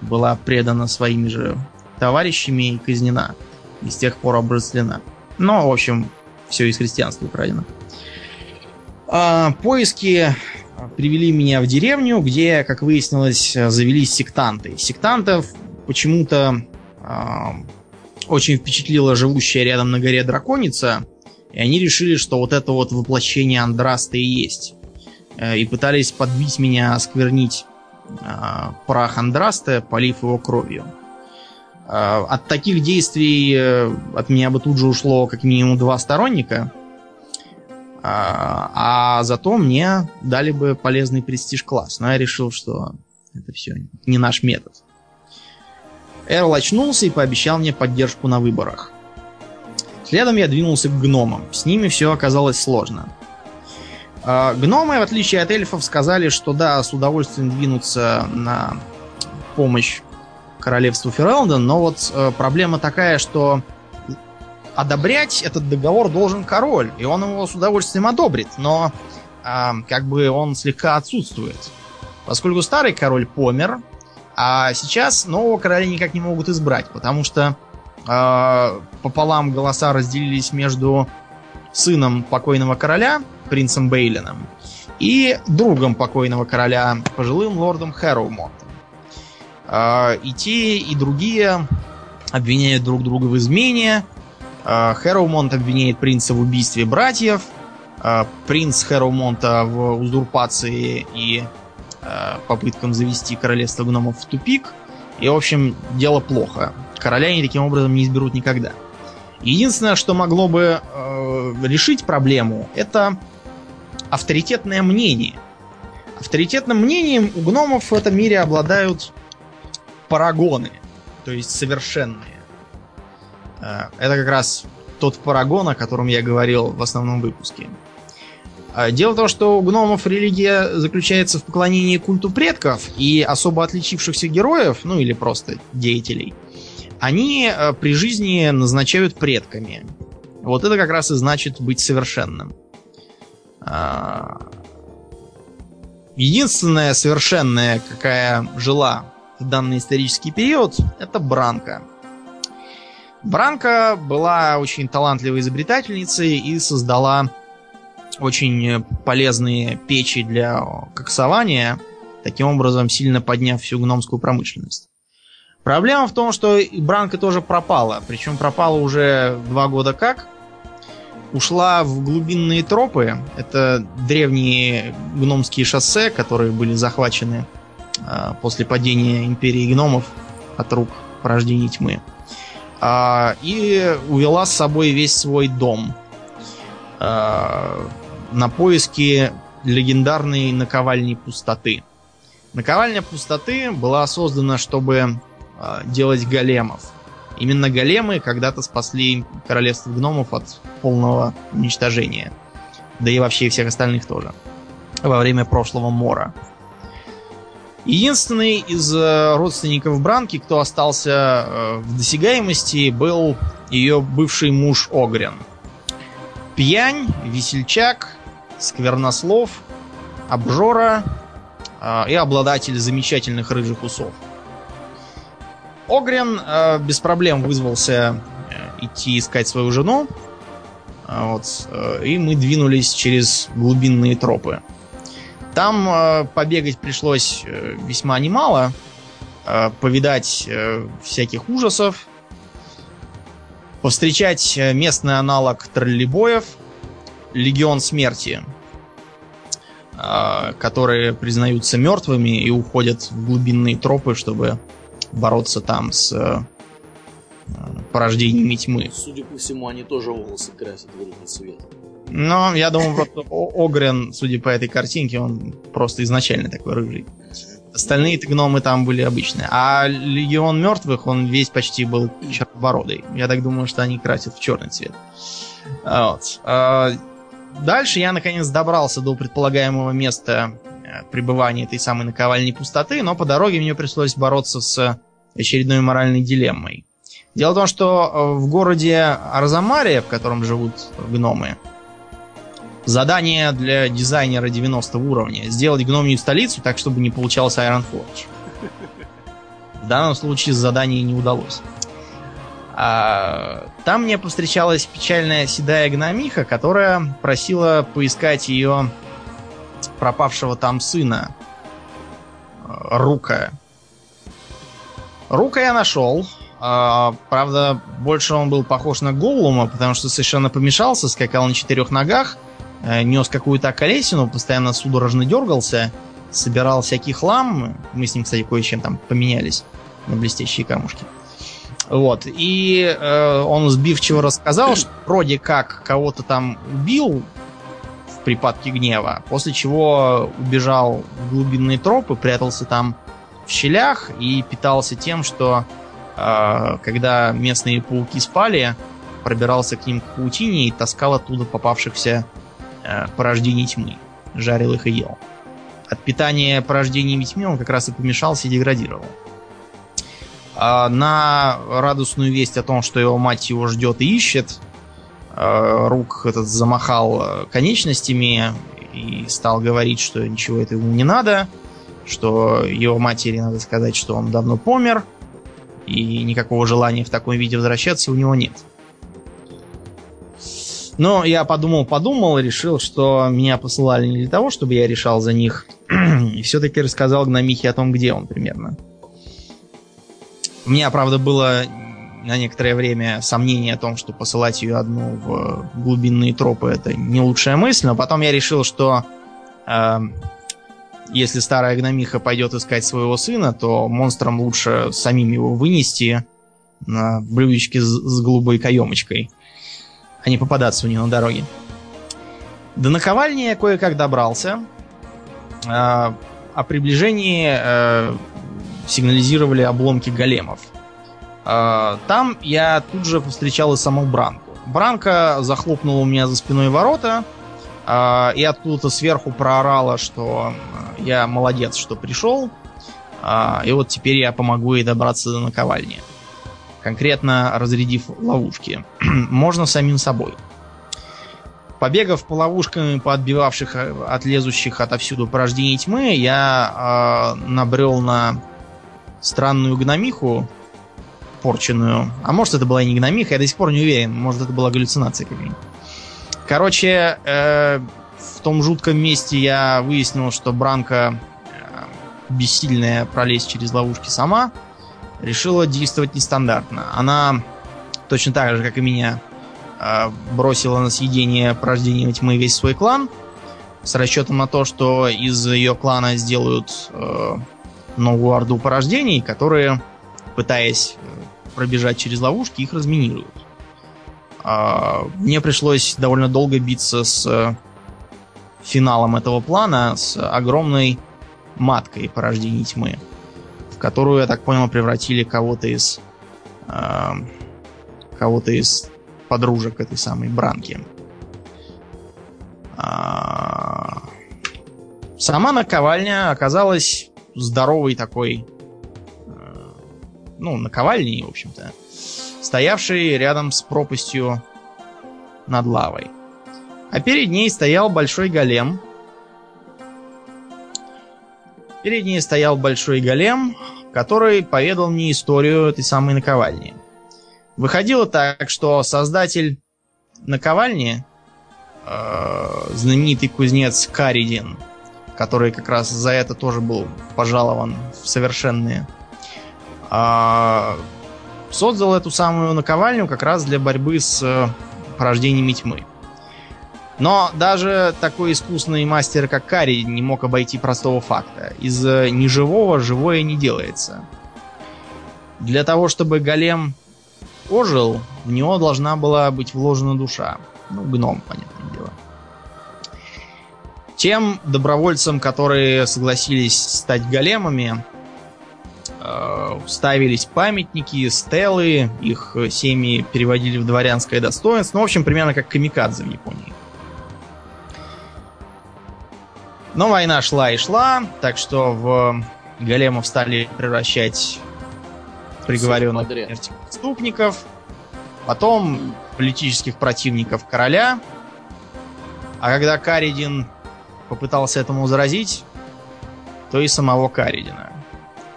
была предана своими же товарищами и казнена и с тех пор обрыслена. Но, в общем, все из христианства украдено. А, поиски привели меня в деревню, где, как выяснилось, завелись сектанты. Сектантов почему-то а, очень впечатлила живущая рядом на горе драконица, и они решили, что вот это вот воплощение Андраста и есть. Э, и пытались подбить меня, осквернить э, прах Андраста, полив его кровью. А, от таких действий э, от меня бы тут же ушло как минимум два сторонника. А, а зато мне дали бы полезный престиж-класс. Но я решил, что это все не наш метод. Эрл очнулся и пообещал мне поддержку на выборах. Следом я двинулся к гномам. С ними все оказалось сложно. Гномы, в отличие от эльфов, сказали, что да, с удовольствием двинутся на помощь королевству Ферелден, но вот э, проблема такая, что одобрять этот договор должен король, и он его с удовольствием одобрит, но э, как бы он слегка отсутствует. Поскольку старый король помер, а сейчас нового короля никак не могут избрать, потому что э, пополам голоса разделились между сыном покойного короля, принцем Бейлином, и другом покойного короля, пожилым лордом Хэроумонтом. А, и те, и другие обвиняют друг друга в измене. А, Хэроумонт обвиняет принца в убийстве братьев. А, принц Хэроумонта в узурпации и попыткам завести королевство гномов в тупик. И, в общем, дело плохо. Короля они таким образом не изберут никогда. Единственное, что могло бы э, решить проблему, это авторитетное мнение. Авторитетным мнением у гномов в этом мире обладают парагоны, то есть совершенные. Э, это как раз тот парагон, о котором я говорил в основном выпуске. Э, дело в том, что у гномов религия заключается в поклонении культу предков и особо отличившихся героев, ну или просто деятелей, они э, при жизни назначают предками. Вот это как раз и значит быть совершенным. Единственная совершенная, какая жила данный исторический период, это Бранка. Бранка была очень талантливой изобретательницей и создала очень полезные печи для коксования, таким образом сильно подняв всю гномскую промышленность. Проблема в том, что Бранка тоже пропала, причем пропала уже два года как. ушла в глубинные тропы. Это древние гномские шоссе, которые были захвачены после падения империи гномов от рук порождений тьмы. Э, и увела с собой весь свой дом э, на поиски легендарной наковальни пустоты. Наковальня пустоты была создана, чтобы э, делать големов. Именно големы когда-то спасли королевство гномов от полного уничтожения. Да и вообще всех остальных тоже. Во время прошлого мора. Единственный из э, родственников Бранки, кто остался э, в досягаемости, был ее бывший муж Огрен. Пьянь, весельчак, сквернослов, обжора э, и обладатель замечательных рыжих усов. Огрен э, без проблем вызвался идти искать свою жену. Вот, и мы двинулись через глубинные тропы. Там э, побегать пришлось э, весьма немало. Э, повидать э, всяких ужасов. Повстречать э, местный аналог троллейбоев. Легион смерти. Э, которые признаются мертвыми и уходят в глубинные тропы, чтобы бороться там с э, порождениями тьмы. Судя по всему, они тоже волосы красят в рыжий цвет. Но я думаю, просто Огрен, судя по этой картинке, он просто изначально такой рыжий. Остальные гномы там были обычные. А Легион мертвых, он весь почти был чернобородый. Я так думаю, что они красят в черный цвет. Вот. А, Дальше я наконец добрался до предполагаемого места э, пребывания этой самой наковальни пустоты, но по дороге мне пришлось бороться с очередной моральной дилеммой. Дело в том, что э, в городе Арзамария, в котором живут гномы, задание для дизайнера 90 уровня сделать гномию столицу так, чтобы не получался Iron Forge. В данном случае задание не удалось. А, там мне повстречалась печальная седая гномиха, которая просила поискать ее пропавшего там сына. э, Рука. Рука я нашел. А, правда, больше он был похож на Голлума, потому что совершенно помешался, скакал на четырех ногах, нес какую-то колесину, постоянно судорожно дергался, собирал всякий хлам. Мы с ним, кстати, кое-чем там поменялись на блестящие камушки. Вот. И э, он сбивчиво рассказал, что вроде как кого-то там убил в припадке гнева, после чего убежал в глубинные тропы, прятался там в щелях и питался тем, что э, когда местные пауки спали, пробирался к ним к паутине и таскал оттуда попавшихся э, порождений тьмы. Жарил их и ел. От питания порождениями тьмы он как раз и помешался и деградировал. А на радостную весть о том, что его мать его ждет и ищет, э, Рук этот замахал э, конечностями и стал говорить, что ничего этого ему не надо, что его матери надо сказать, что он давно помер, и никакого желания в таком виде возвращаться у него нет. Но я подумал-подумал и решил, что меня посылали не для того, чтобы я решал за них, <clears throat> и все-таки рассказал гномихе о том, где он примерно. У меня, правда, было на некоторое время сомнение о том, что посылать ее одну в глубинные тропы это не лучшая мысль, но потом я решил, что э, если старая гномиха пойдет искать своего сына, то монстрам лучше самим его вынести на блюдечке с, с голубой каемочкой, а не попадаться у нее на дороге. До наковальни я кое-как добрался. Э, о приближении э, сигнализировали обломки големов. Э, Там я тут же повстречал и саму Бранку. Бранка захлопнула у меня за спиной ворота э, и откуда-то сверху проорала, что э, я молодец, что пришел. э, И вот теперь я помогу ей добраться до наковальни. Конкретно разрядив ловушки. <clears throat> Можно самим собой. Побегав по ловушкам, поотбивавших э, от лезущих отовсюду порождений тьмы, я э, набрел на странную гномиху, порченную. А может, это была и не гномиха, я до сих пор не уверен. Может, это была галлюцинация какая-нибудь. Короче, э, в том жутком месте я выяснил, что Бранка, э, бессильная пролезть через ловушки сама, решила действовать нестандартно. Она точно так же, как и меня, э, бросила на съедение порождение тьмы весь свой клан с расчетом на то, что из ее клана сделают э, новую орду порождений, которые, пытаясь э, пробежать через ловушки, их разминируют. Э, мне пришлось довольно долго биться с э, финалом этого плана, с огромной маткой порождений тьмы, которую, я так понял, превратили кого-то из э, кого-то из подружек этой самой Бранки. А... Сама наковальня оказалась здоровой такой, э, ну, наковальней, в общем-то, стоявшей рядом с пропастью над лавой. А перед ней стоял большой голем. Перед ней стоял большой голем, который поведал мне историю этой самой наковальни. Выходило так, что создатель наковальни, э, знаменитый кузнец Каридин, который как раз за это тоже был пожалован в совершенные, э, создал эту самую наковальню как раз для борьбы с э, порождениями тьмы. Но даже такой искусный мастер, как Кари, не мог обойти простого факта. Из неживого живое не делается. Для того, чтобы голем ожил, в него должна была быть вложена душа. Ну, гном, понятное дело. Тем добровольцам, которые согласились стать големами, э, ставились памятники, стелы, их семьи переводили в дворянское достоинство. Ну, в общем, примерно как камикадзе в Японии. Но война шла и шла, так что в големов стали превращать приговоренных смерти преступников, потом политических противников короля. А когда Каридин попытался этому заразить, то и самого Каридина.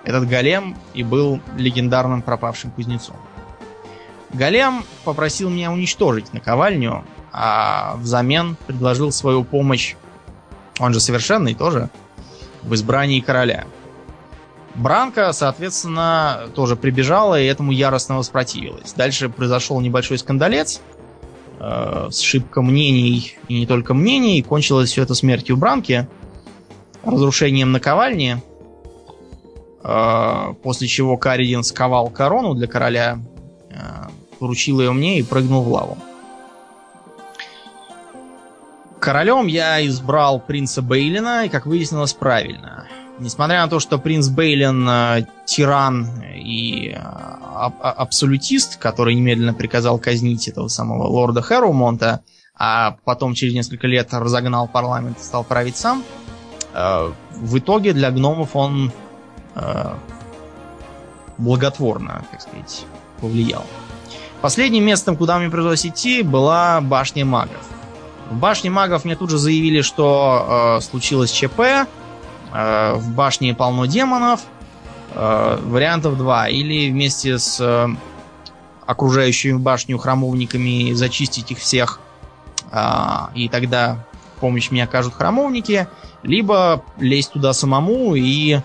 Этот голем и был легендарным пропавшим кузнецом. Голем попросил меня уничтожить наковальню, а взамен предложил свою помощь, он же совершенный тоже, в избрании короля. Бранка, соответственно, тоже прибежала и этому яростно воспротивилась. Дальше произошел небольшой скандалец, э, сшибка мнений и не только мнений, кончилось все это смертью Бранки, разрушением наковальни, э, после чего Каридин сковал корону для короля, э, поручил ее мне и прыгнул в лаву. Королем я избрал принца Бейлина, и, как выяснилось, правильно. Несмотря на то, что принц Бейлин э, тиран и э, аб абсолютист, который немедленно приказал казнить этого самого лорда Хэрумонта, а потом через несколько лет разогнал парламент и стал править сам, э, в итоге для гномов он э, благотворно, так сказать, повлиял. Последним местом, куда мне пришлось идти, была башня магов. В башне магов мне тут же заявили, что э, случилось ЧП, Э, в башне полно демонов. Э, вариантов два. Или вместе с э, окружающими башню храмовниками зачистить их всех. И тогда помощь мне окажут храмовники. Либо лезть туда самому и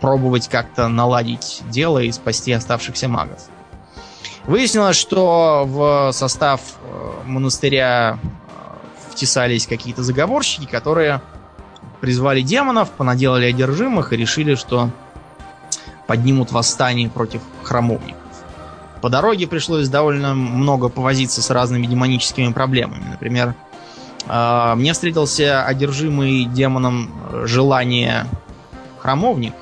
пробовать как-то наладить дело и спасти оставшихся магов. Выяснилось, что в состав монастыря втесались какие-то заговорщики, которые призвали демонов, понаделали одержимых и решили, что поднимут восстание против храмовников. По дороге пришлось довольно много повозиться с разными демоническими проблемами. Например, а, мне встретился одержимый демоном желание храмовник.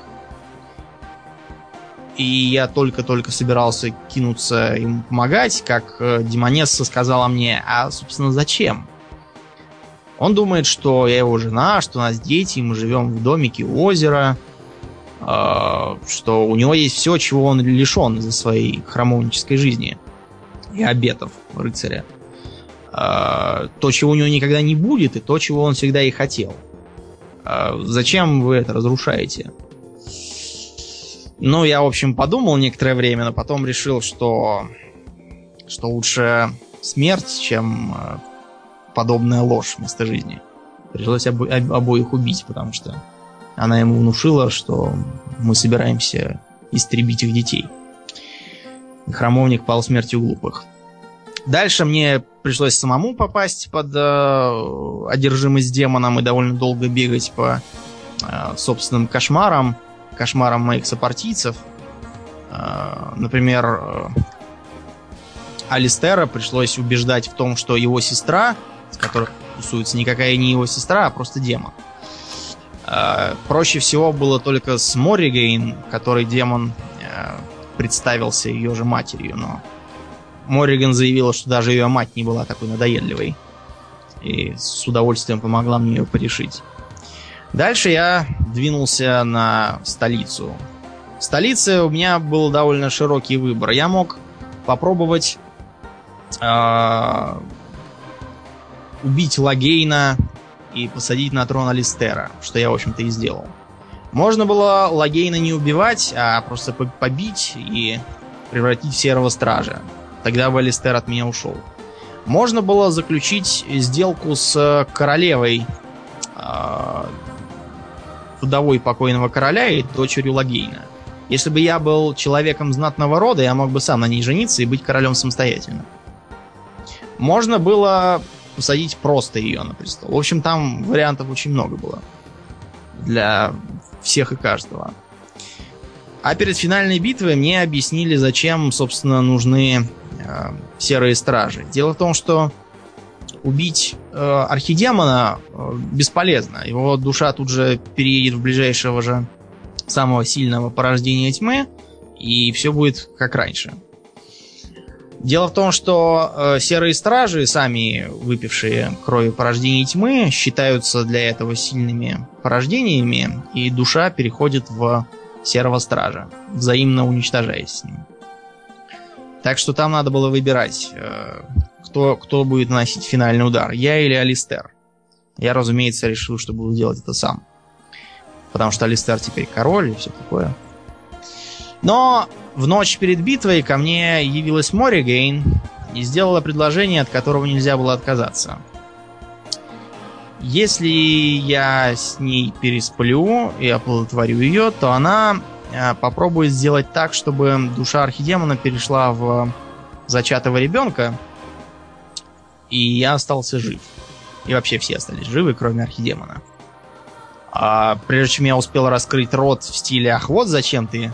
И я только-только собирался кинуться им помогать, как э, демонесса сказала мне, а, собственно, зачем? Он думает, что я его жена, что у нас дети, мы живем в домике у озера, э, что у него есть все, чего он лишен за своей храмовнической жизни и обетов рыцаря. Э, то, чего у него никогда не будет, и то, чего он всегда и хотел. Зачем вы это разрушаете? Ну, я, в общем, подумал некоторое время, но потом решил, что, что лучше смерть, чем подобная ложь вместо жизни. Пришлось обо- обоих убить, потому что она ему внушила, что мы собираемся истребить их детей. Храмовник пал смертью глупых. Дальше мне пришлось самому попасть под э, одержимость демоном и довольно долго бегать по э, собственным кошмарам, кошмарам моих сопартийцев. Э, например, э, Алистера пришлось убеждать в том, что его сестра, с которой тусуется, никакая не его сестра, а просто демон. Э, проще всего было только с Морригейн, который демон э, представился ее же матерью, но Морриган заявила, что даже ее мать не была такой надоедливой. И с удовольствием помогла мне ее порешить. Дальше я двинулся на столицу. В столице у меня был довольно широкий выбор. Я мог попробовать э, убить Лагейна и посадить на трон Алистера, что я, в общем-то, и сделал. Можно было Лагейна не убивать, а просто побить и превратить в серого стража. Тогда бы Алистер от меня ушел. Можно было заключить сделку с королевой, э, вдовой покойного короля и дочерью Лагейна. Если бы я был человеком знатного рода, я мог бы сам на ней жениться и быть королем самостоятельно. Можно было посадить просто ее на престол. В общем, там вариантов очень много было. Для всех и каждого. А перед финальной битвой мне объяснили, зачем, собственно, нужны э, серые стражи. Дело в том, что убить э, архидемона э, бесполезно. Его душа тут же переедет в ближайшего же самого сильного порождения тьмы, и все будет как раньше. Дело в том, что э, серые стражи, сами выпившие крови порождений тьмы, считаются для этого сильными порождениями, и душа переходит в серого стража, взаимно уничтожаясь с ним. Так что там надо было выбирать, э, кто, кто будет наносить финальный удар, я или Алистер. Я, разумеется, решил, что буду делать это сам. Потому что Алистер теперь король и все такое. Но в ночь перед битвой ко мне явилась Моригейн и сделала предложение, от которого нельзя было отказаться. Если я с ней пересплю и оплодотворю ее, то она э, попробует сделать так, чтобы душа архидемона перешла в зачатого ребенка, и я остался жив. И вообще все остались живы, кроме архидемона. А прежде чем я успел раскрыть рот в стиле «Ах, вот зачем ты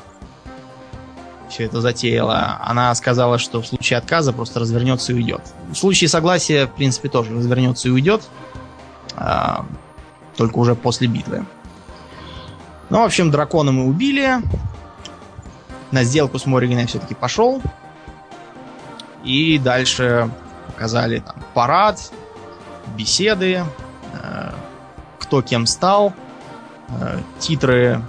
все это затеяла, она сказала, что в случае отказа просто развернется и уйдет. В случае согласия, в принципе, тоже развернется и уйдет. А, только уже после битвы. Ну, в общем, дракона мы убили. На сделку с Морриганом я все-таки пошел. И дальше показали там парад, беседы, э, кто кем стал, э, титры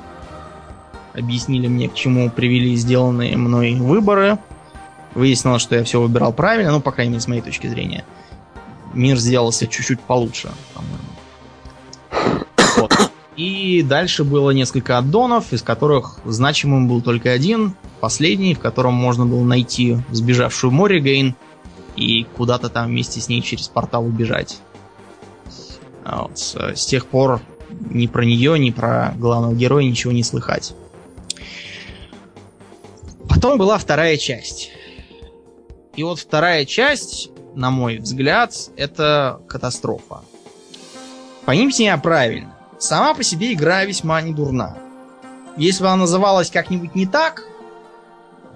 объяснили мне, к чему привели сделанные мной выборы. Выяснилось, что я все выбирал правильно, ну, по крайней мере, с моей точки зрения. Мир сделался чуть-чуть получше, по-моему. Вот. И дальше было несколько аддонов, из которых значимым был только один, последний, в котором можно было найти сбежавшую Моригейн и куда-то там вместе с ней через портал убежать. Вот. С тех пор ни про нее, ни про главного героя ничего не слыхать. Потом была вторая часть. И вот вторая часть, на мой взгляд, это катастрофа. Поймите меня правильно. Сама по себе игра весьма не дурна. Если бы она называлась как-нибудь не так,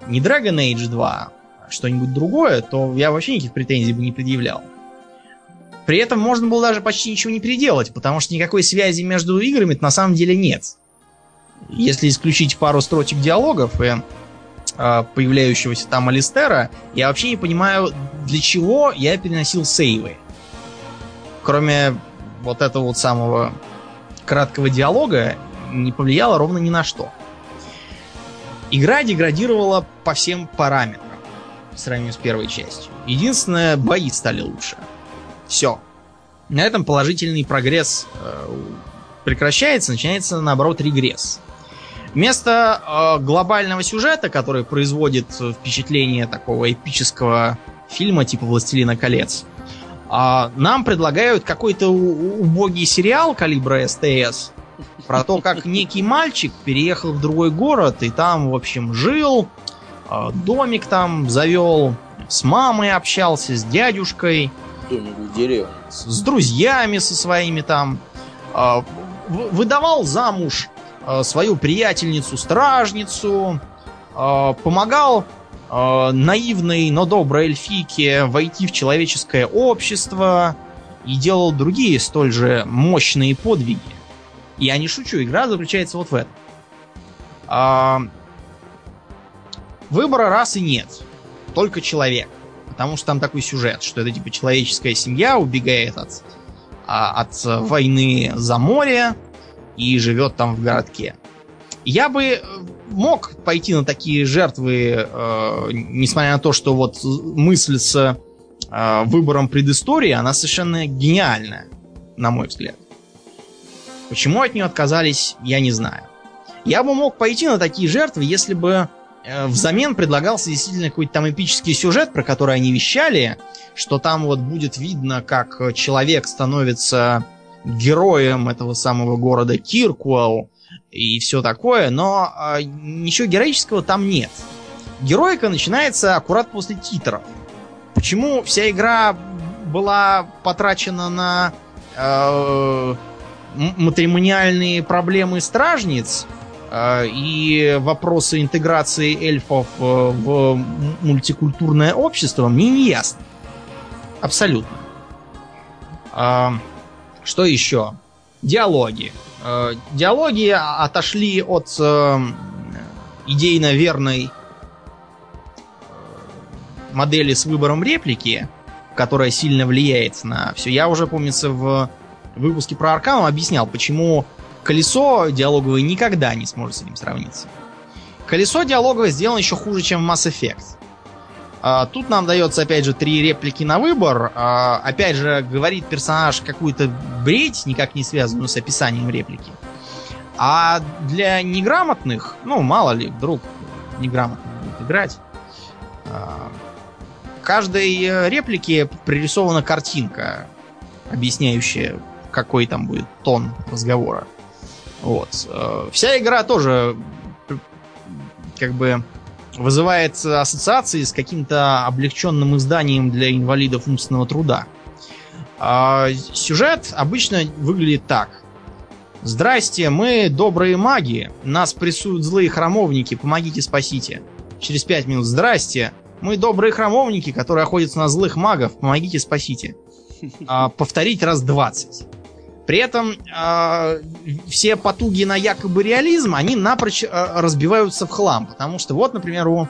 не Dragon Age 2, а что-нибудь другое, то я вообще никаких претензий бы не предъявлял. При этом можно было даже почти ничего не переделать, потому что никакой связи между играми на самом деле нет. Если исключить пару строчек диалогов и э, появляющегося там Алистера, я вообще не понимаю, для чего я переносил сейвы. Кроме вот этого вот самого краткого диалога, не повлияло ровно ни на что. Игра деградировала по всем параметрам в сравнении с первой частью. Единственное, бои стали лучше. Все. На этом положительный прогресс э, прекращается, начинается наоборот регресс. Вместо э, глобального сюжета, который производит впечатление такого эпического фильма типа «Властелина колец», э, нам предлагают какой-то убогий сериал калибра СТС про то, как некий мальчик переехал в другой город и там, в общем, жил, э, домик там завел, с мамой общался, с дядюшкой, Домик в деревне. с, с друзьями со своими там. А, в- выдавал замуж а, свою приятельницу-стражницу, а, помогал а, наивной, но доброй эльфийке войти в человеческое общество и делал другие столь же мощные подвиги. Я не шучу, игра заключается вот в этом. Выбора расы нет, только человек. Потому что там такой сюжет, что это типа человеческая семья убегает от, а, от войны за море и живет там в городке. Я бы э, мог пойти на такие жертвы, э, несмотря на то, что вот мысль с э, выбором предыстории, она совершенно гениальная, на мой взгляд. Почему от нее отказались, я не знаю. Я бы мог пойти на такие жертвы, если бы взамен предлагался действительно какой-то там эпический сюжет, про который они вещали, что там вот будет видно, как э, человек становится героем этого самого города Киркуэлл и все такое, но э, ничего героического там нет. Героика начинается аккурат после титров. Почему вся игра была потрачена на э, матримониальные проблемы стражниц э, и вопросы интеграции эльфов э, в мультикультурное общество, мне не ясно. Абсолютно. А, что еще? Диалоги. Э, диалоги отошли от э, идейно верной модели с выбором реплики, которая сильно влияет на все. Я уже, помнится, в выпуске про Аркану объяснял, почему колесо диалоговое никогда не сможет с этим сравниться. Колесо диалоговое сделано еще хуже, чем в Mass Effect. А, тут нам дается, опять же, три реплики на выбор. А, опять же, говорит персонаж какую-то бредь, никак не связанную с описанием реплики. А для неграмотных, ну, мало ли, вдруг неграмотно будет играть, а, каждой э, реплике пририсована картинка, объясняющая, какой там будет тон разговора. Вот. Э, Вся игра тоже как бы вызывает ассоциации с каким-то облегченным изданием для инвалидов умственного труда. А сюжет обычно выглядит так. Здрасте, мы добрые маги, нас прессуют злые храмовники, помогите, спасите. Через пять минут, здрасте, мы добрые храмовники, которые охотятся на злых магов, помогите, спасите. А, повторить раз 20. При этом а, все потуги на якобы реализм, они напрочь а, разбиваются в хлам. Потому что вот, например, у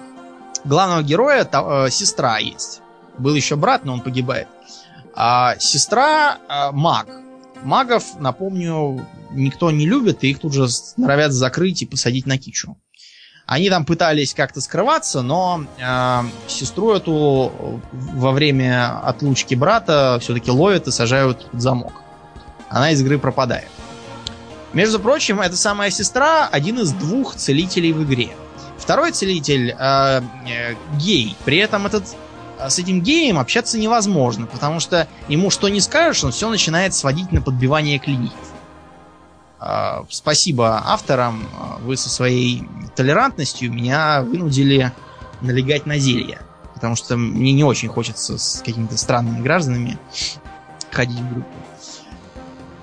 главного героя та- э, сестра есть. Был еще брат, но он погибает. А сестра а, маг. Магов, напомню, никто не любит, и их тут же норовят закрыть и посадить на кичу. Они там пытались как-то скрываться, но э, сестру эту во время отлучки брата все-таки ловят и сажают под замок. Она из игры пропадает. Между прочим, эта самая сестра один из двух целителей в игре. Второй целитель э, э, гей. При этом этот э, с этим геем общаться невозможно, потому что ему что не скажешь, он все начинает сводить на подбивание клиников. Э, спасибо авторам, э, вы со своей толерантностью меня вынудили налегать на зелье. Потому что мне не очень хочется с какими-то странными гражданами ходить в группу.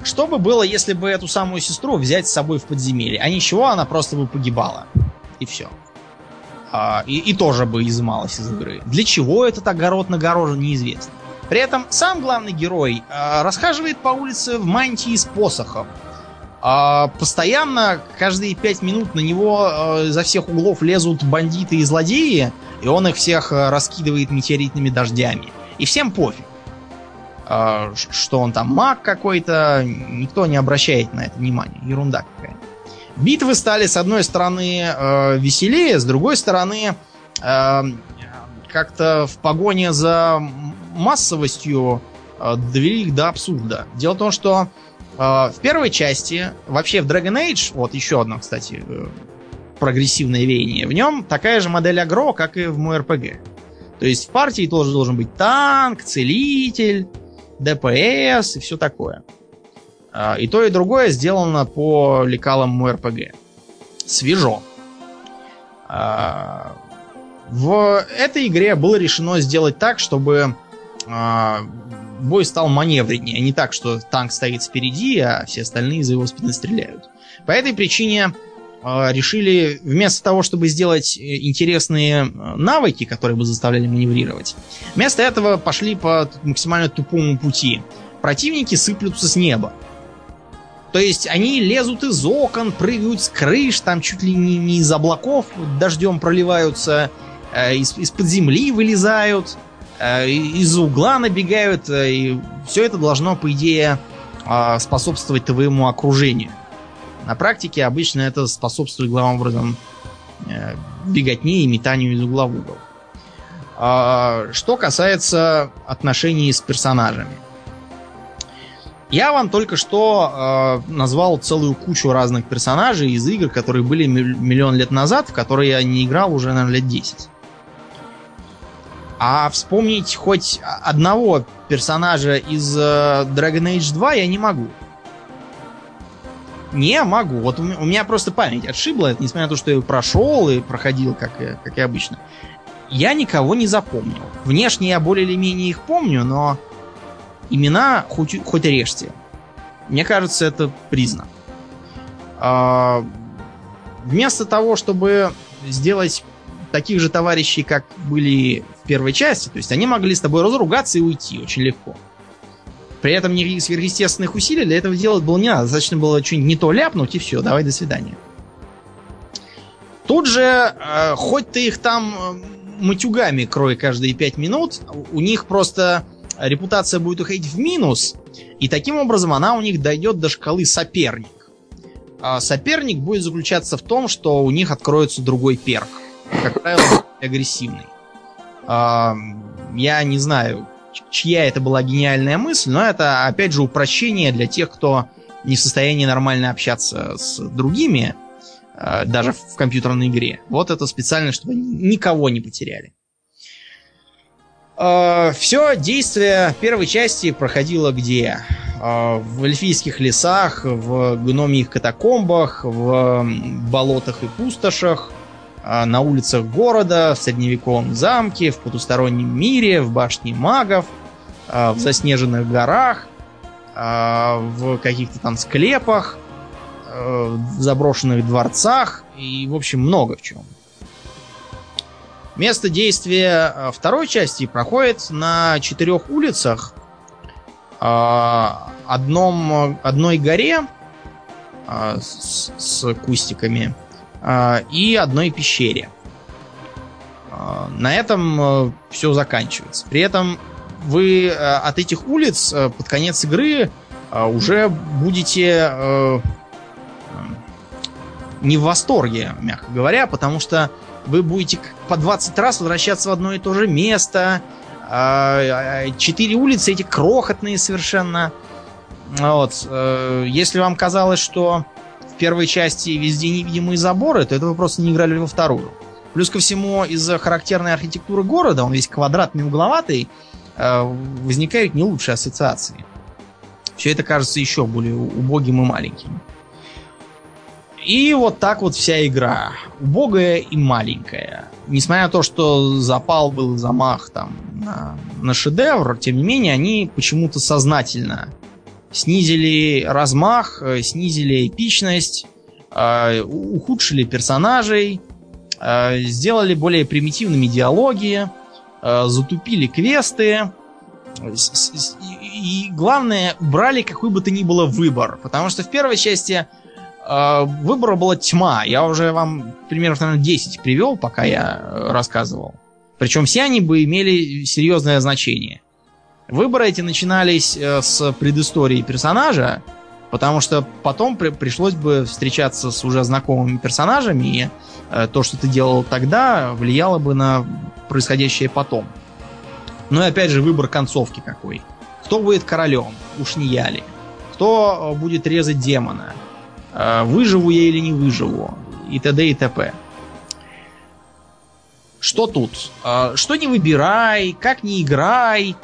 Что бы было, если бы эту самую сестру взять с собой в подземелье? А ничего, она просто бы погибала. И все. А, и, и тоже бы изымалась из игры. Для чего этот огород нагорожен, неизвестно. При этом сам главный герой а, расхаживает по улице в мантии с посохом. А, постоянно, каждые пять минут на него а, изо всех углов лезут бандиты и злодеи, и он их всех а, раскидывает метеоритными дождями. И всем пофиг. А, что он там маг какой-то, никто не обращает на это внимания. Ерунда какая. Битвы стали, с одной стороны, э, веселее, с другой стороны, э, как-то в погоне за массовостью э, довели их до абсурда. Дело в том, что в первой части, вообще в Dragon Age, вот еще одно, кстати, э, прогрессивное веяние, в нем такая же модель агро, как и в РПГ. То есть в партии тоже должен быть танк, целитель, ДПС и все такое. А, И то, и другое сделано по лекалам МРПГ. Свежо. А, В этой игре было решено сделать так, чтобы э, бой стал маневреннее, а не так, что танк стоит впереди, а все остальные за его спины стреляют. По этой причине решили вместо того, чтобы сделать интересные навыки, которые бы заставляли маневрировать, вместо этого пошли по максимально тупому пути. Противники сыплются с неба. То есть они лезут из окон, прыгают с крыш, там чуть ли не, не из облаков дождем проливаются, э, из, из-под земли вылезают, э, из угла набегают. Э, и все это должно, по идее, э, способствовать твоему окружению. На практике обычно это способствует главным образом э, беготне и метанию из угла в угол. Э, что касается отношений с персонажами. Я вам только что э, назвал целую кучу разных персонажей из игр, которые были миллион лет назад, в которые я не играл уже, наверное, лет 10. А вспомнить хоть одного персонажа из э, Dragon Age 2 я не могу. Не могу. Вот у меня просто память отшибла, несмотря на то, что я прошел и проходил, как, как и обычно. Я никого не запомнил. Внешне я более или менее их помню, но имена хоть, хоть режьте. Мне кажется, это признак. А, вместо того, чтобы сделать таких же товарищей, как были в первой части, то есть они могли с тобой разругаться и уйти очень легко. При этом никаких сверхъестественных усилий для этого делать было не надо. Достаточно было что-нибудь не то ляпнуть и все, давай до свидания. Тут же, э, хоть ты их там э, матюгами крой каждые пять минут, у них просто репутация будет уходить в минус, и таким образом она у них дойдет до шкалы соперник. А соперник будет заключаться в том, что у них откроется другой перк. Как правило, <coughs> агрессивный. А, я не знаю, чья это была гениальная мысль, но это, опять же, упрощение для тех, кто не в состоянии нормально общаться с другими, а, даже в компьютерной игре. Вот это специально, чтобы никого не потеряли. Э, все действие первой части проходило где? Э, в эльфийских лесах, в гномьих катакомбах, в болотах и пустошах, э, на улицах города, в средневековом замке, в потустороннем мире, в башне магов, в заснеженных горах, в каких-то там склепах, в заброшенных дворцах и, в общем, много в чем. Место действия второй части проходит на четырех улицах. Одном, одной горе с, с кустиками и одной пещере. На этом все заканчивается. При этом вы от этих улиц под конец игры уже будете не в восторге, мягко говоря, потому что вы будете по 20 раз возвращаться в одно и то же место. А, а, четыре улицы эти крохотные совершенно. Вот. Э, если вам казалось, что первой части везде невидимые заборы, то это вы просто не играли во вторую. Плюс ко всему, из-за характерной архитектуры города, он весь квадратный, угловатый, э, возникают не лучшие ассоциации. Все это кажется еще более убогим и маленьким. И вот так вот вся игра. Убогая и маленькая. Несмотря на то, что запал был замах там на, на шедевр, тем не менее, они почему-то сознательно снизили размах, э, снизили эпичность, э, ухудшили персонажей, э, сделали более примитивными диалоги, затупили квесты. И главное, убрали какой бы то ни было выбор. Потому что в первой части выбора была тьма. Я уже вам примеров, наверное, 10 привел, пока я рассказывал. Причем все они бы имели серьезное значение. Выборы эти начинались э, с предыстории персонажа, потому что потом при пришлось бы встречаться с уже знакомыми персонажами, и э, то, что ты делал тогда, влияло бы на происходящее потом. Ну и опять же выбор концовки какой. Кто будет королем? Уж не я ли? Кто будет резать демона? А, выживу я или не выживу, и т.д. и т.п. Что тут? А, что не выбирай, как не играй,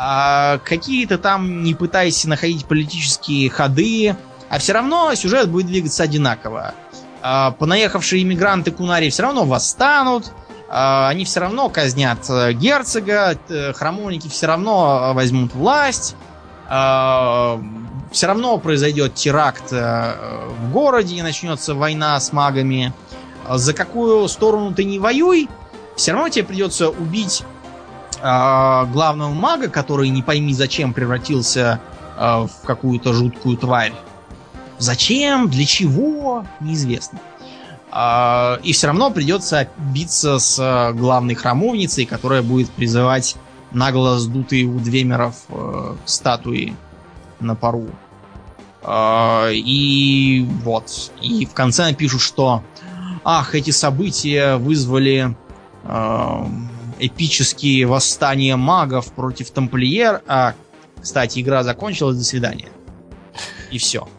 а, какие-то там не пытайся находить политические ходы, а все равно сюжет будет двигаться одинаково. Понаехавшие иммигранты Кунари все равно восстанут, а, они все равно казнят э, герцога, храмовники все равно возьмут власть, а, все равно произойдет теракт э, в городе и начнется война с магами. За какую сторону ты не воюй, все равно тебе придется убить главного мага, который не пойми зачем превратился в какую-то жуткую тварь. Зачем, для чего, неизвестно. А, и все равно придется биться с э, главной храмовницей, которая будет призывать нагло сдутые у Двемеров э, статуи на пару. Э, и вот. И в конце напишут, что ах, эти события вызвали э, эпические восстания магов против тамплиер. А, кстати, игра закончилась, до свидания. И все. <laughs>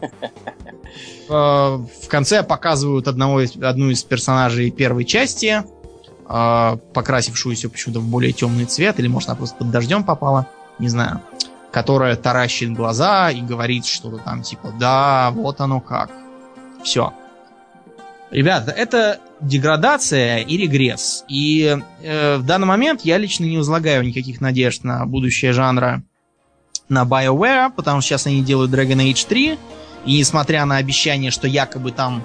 Э, в конце показывают одного, одну из персонажей первой части, э, покрасившуюся почему-то в более темный цвет, или может она просто под дождем попала, не знаю, которая таращит глаза и говорит что-то там типа «Да, вот оно как». Все. Ребята, это деградация и регресс. И э, в данный момент я лично не возлагаю никаких надежд на будущее жанра на BioWare, потому что сейчас они делают Dragon Age 3, и несмотря на обещание, что якобы там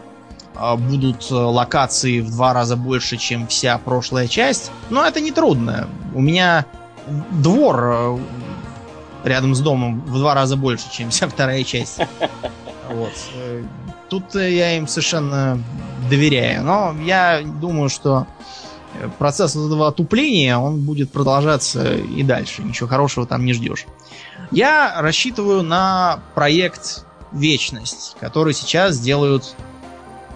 э, будут э, локации в два раза больше, чем вся прошлая часть, но это не трудно. У меня двор э, рядом с домом в два раза больше, чем вся вторая часть. <laughs> Вот. Тут я им совершенно доверяю. Но я думаю, что процесс этого отупления, он будет продолжаться и дальше. Ничего хорошего там не ждешь. Я рассчитываю на проект вечность, который сейчас делают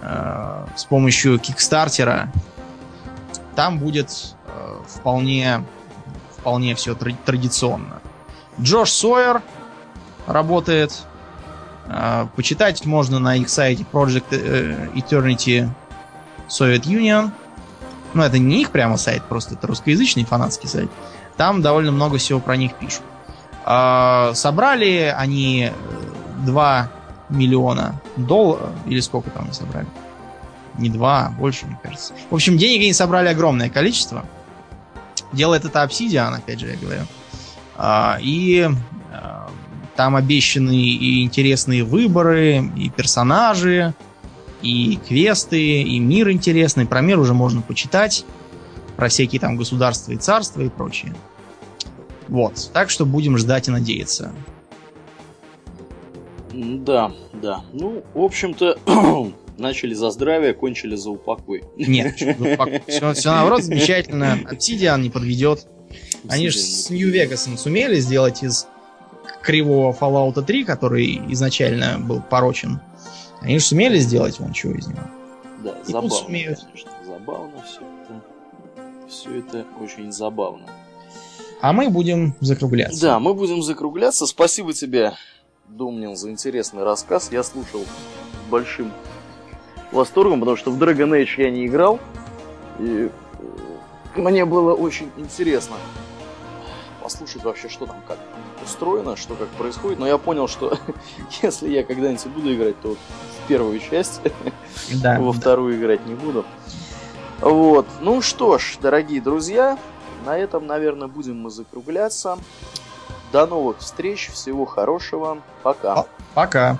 э, с помощью Кикстартера. Там будет э, вполне, вполне все традиционно. Джош Сойер работает. Э, почитать можно на их сайте Project э, Eternity Soviet Union. Ну, это не их прямо сайт, просто это русскоязычный фанатский сайт. Там довольно много всего про них пишут. Э, собрали они 2 миллиона долларов, или сколько там они собрали? Не 2, а больше, мне кажется. В общем, денег они собрали огромное количество. Делает это Obsidian, опять же, я говорю. А, и а, там обещаны и интересные выборы, и персонажи, и квесты, и мир интересный. Про мир уже можно почитать. Про всякие там государства и царства и прочее. Вот. Так что будем ждать и надеяться. Да, да. Ну, в общем-то, <clears throat> начали за здравие, кончили за упокой. Нет, все, все наоборот замечательно. Obsidian не подведет. Они же с Нью-Вегасом сумели сделать из кривого Fallout 3, который изначально был порочен. Они же сумели сделать вон чего из него. Да, И забавно, сумеют. конечно. Забавно все это. Все это очень забавно. А мы будем закругляться. Да, мы будем закругляться. Спасибо тебе, Думнин за интересный рассказ. Я слушал большим восторгом, потому что в Dragon Age я не играл. И э, мне было очень интересно послушать вообще, что там как устроено, что как происходит. Но я понял, что <laughs> если я когда-нибудь буду играть, то в первую часть, <laughs> да, во вторую играть не буду. Вот. Ну что ж, дорогие друзья, на этом, наверное, будем мы закругляться. До новых встреч, всего хорошего, пока. Пока.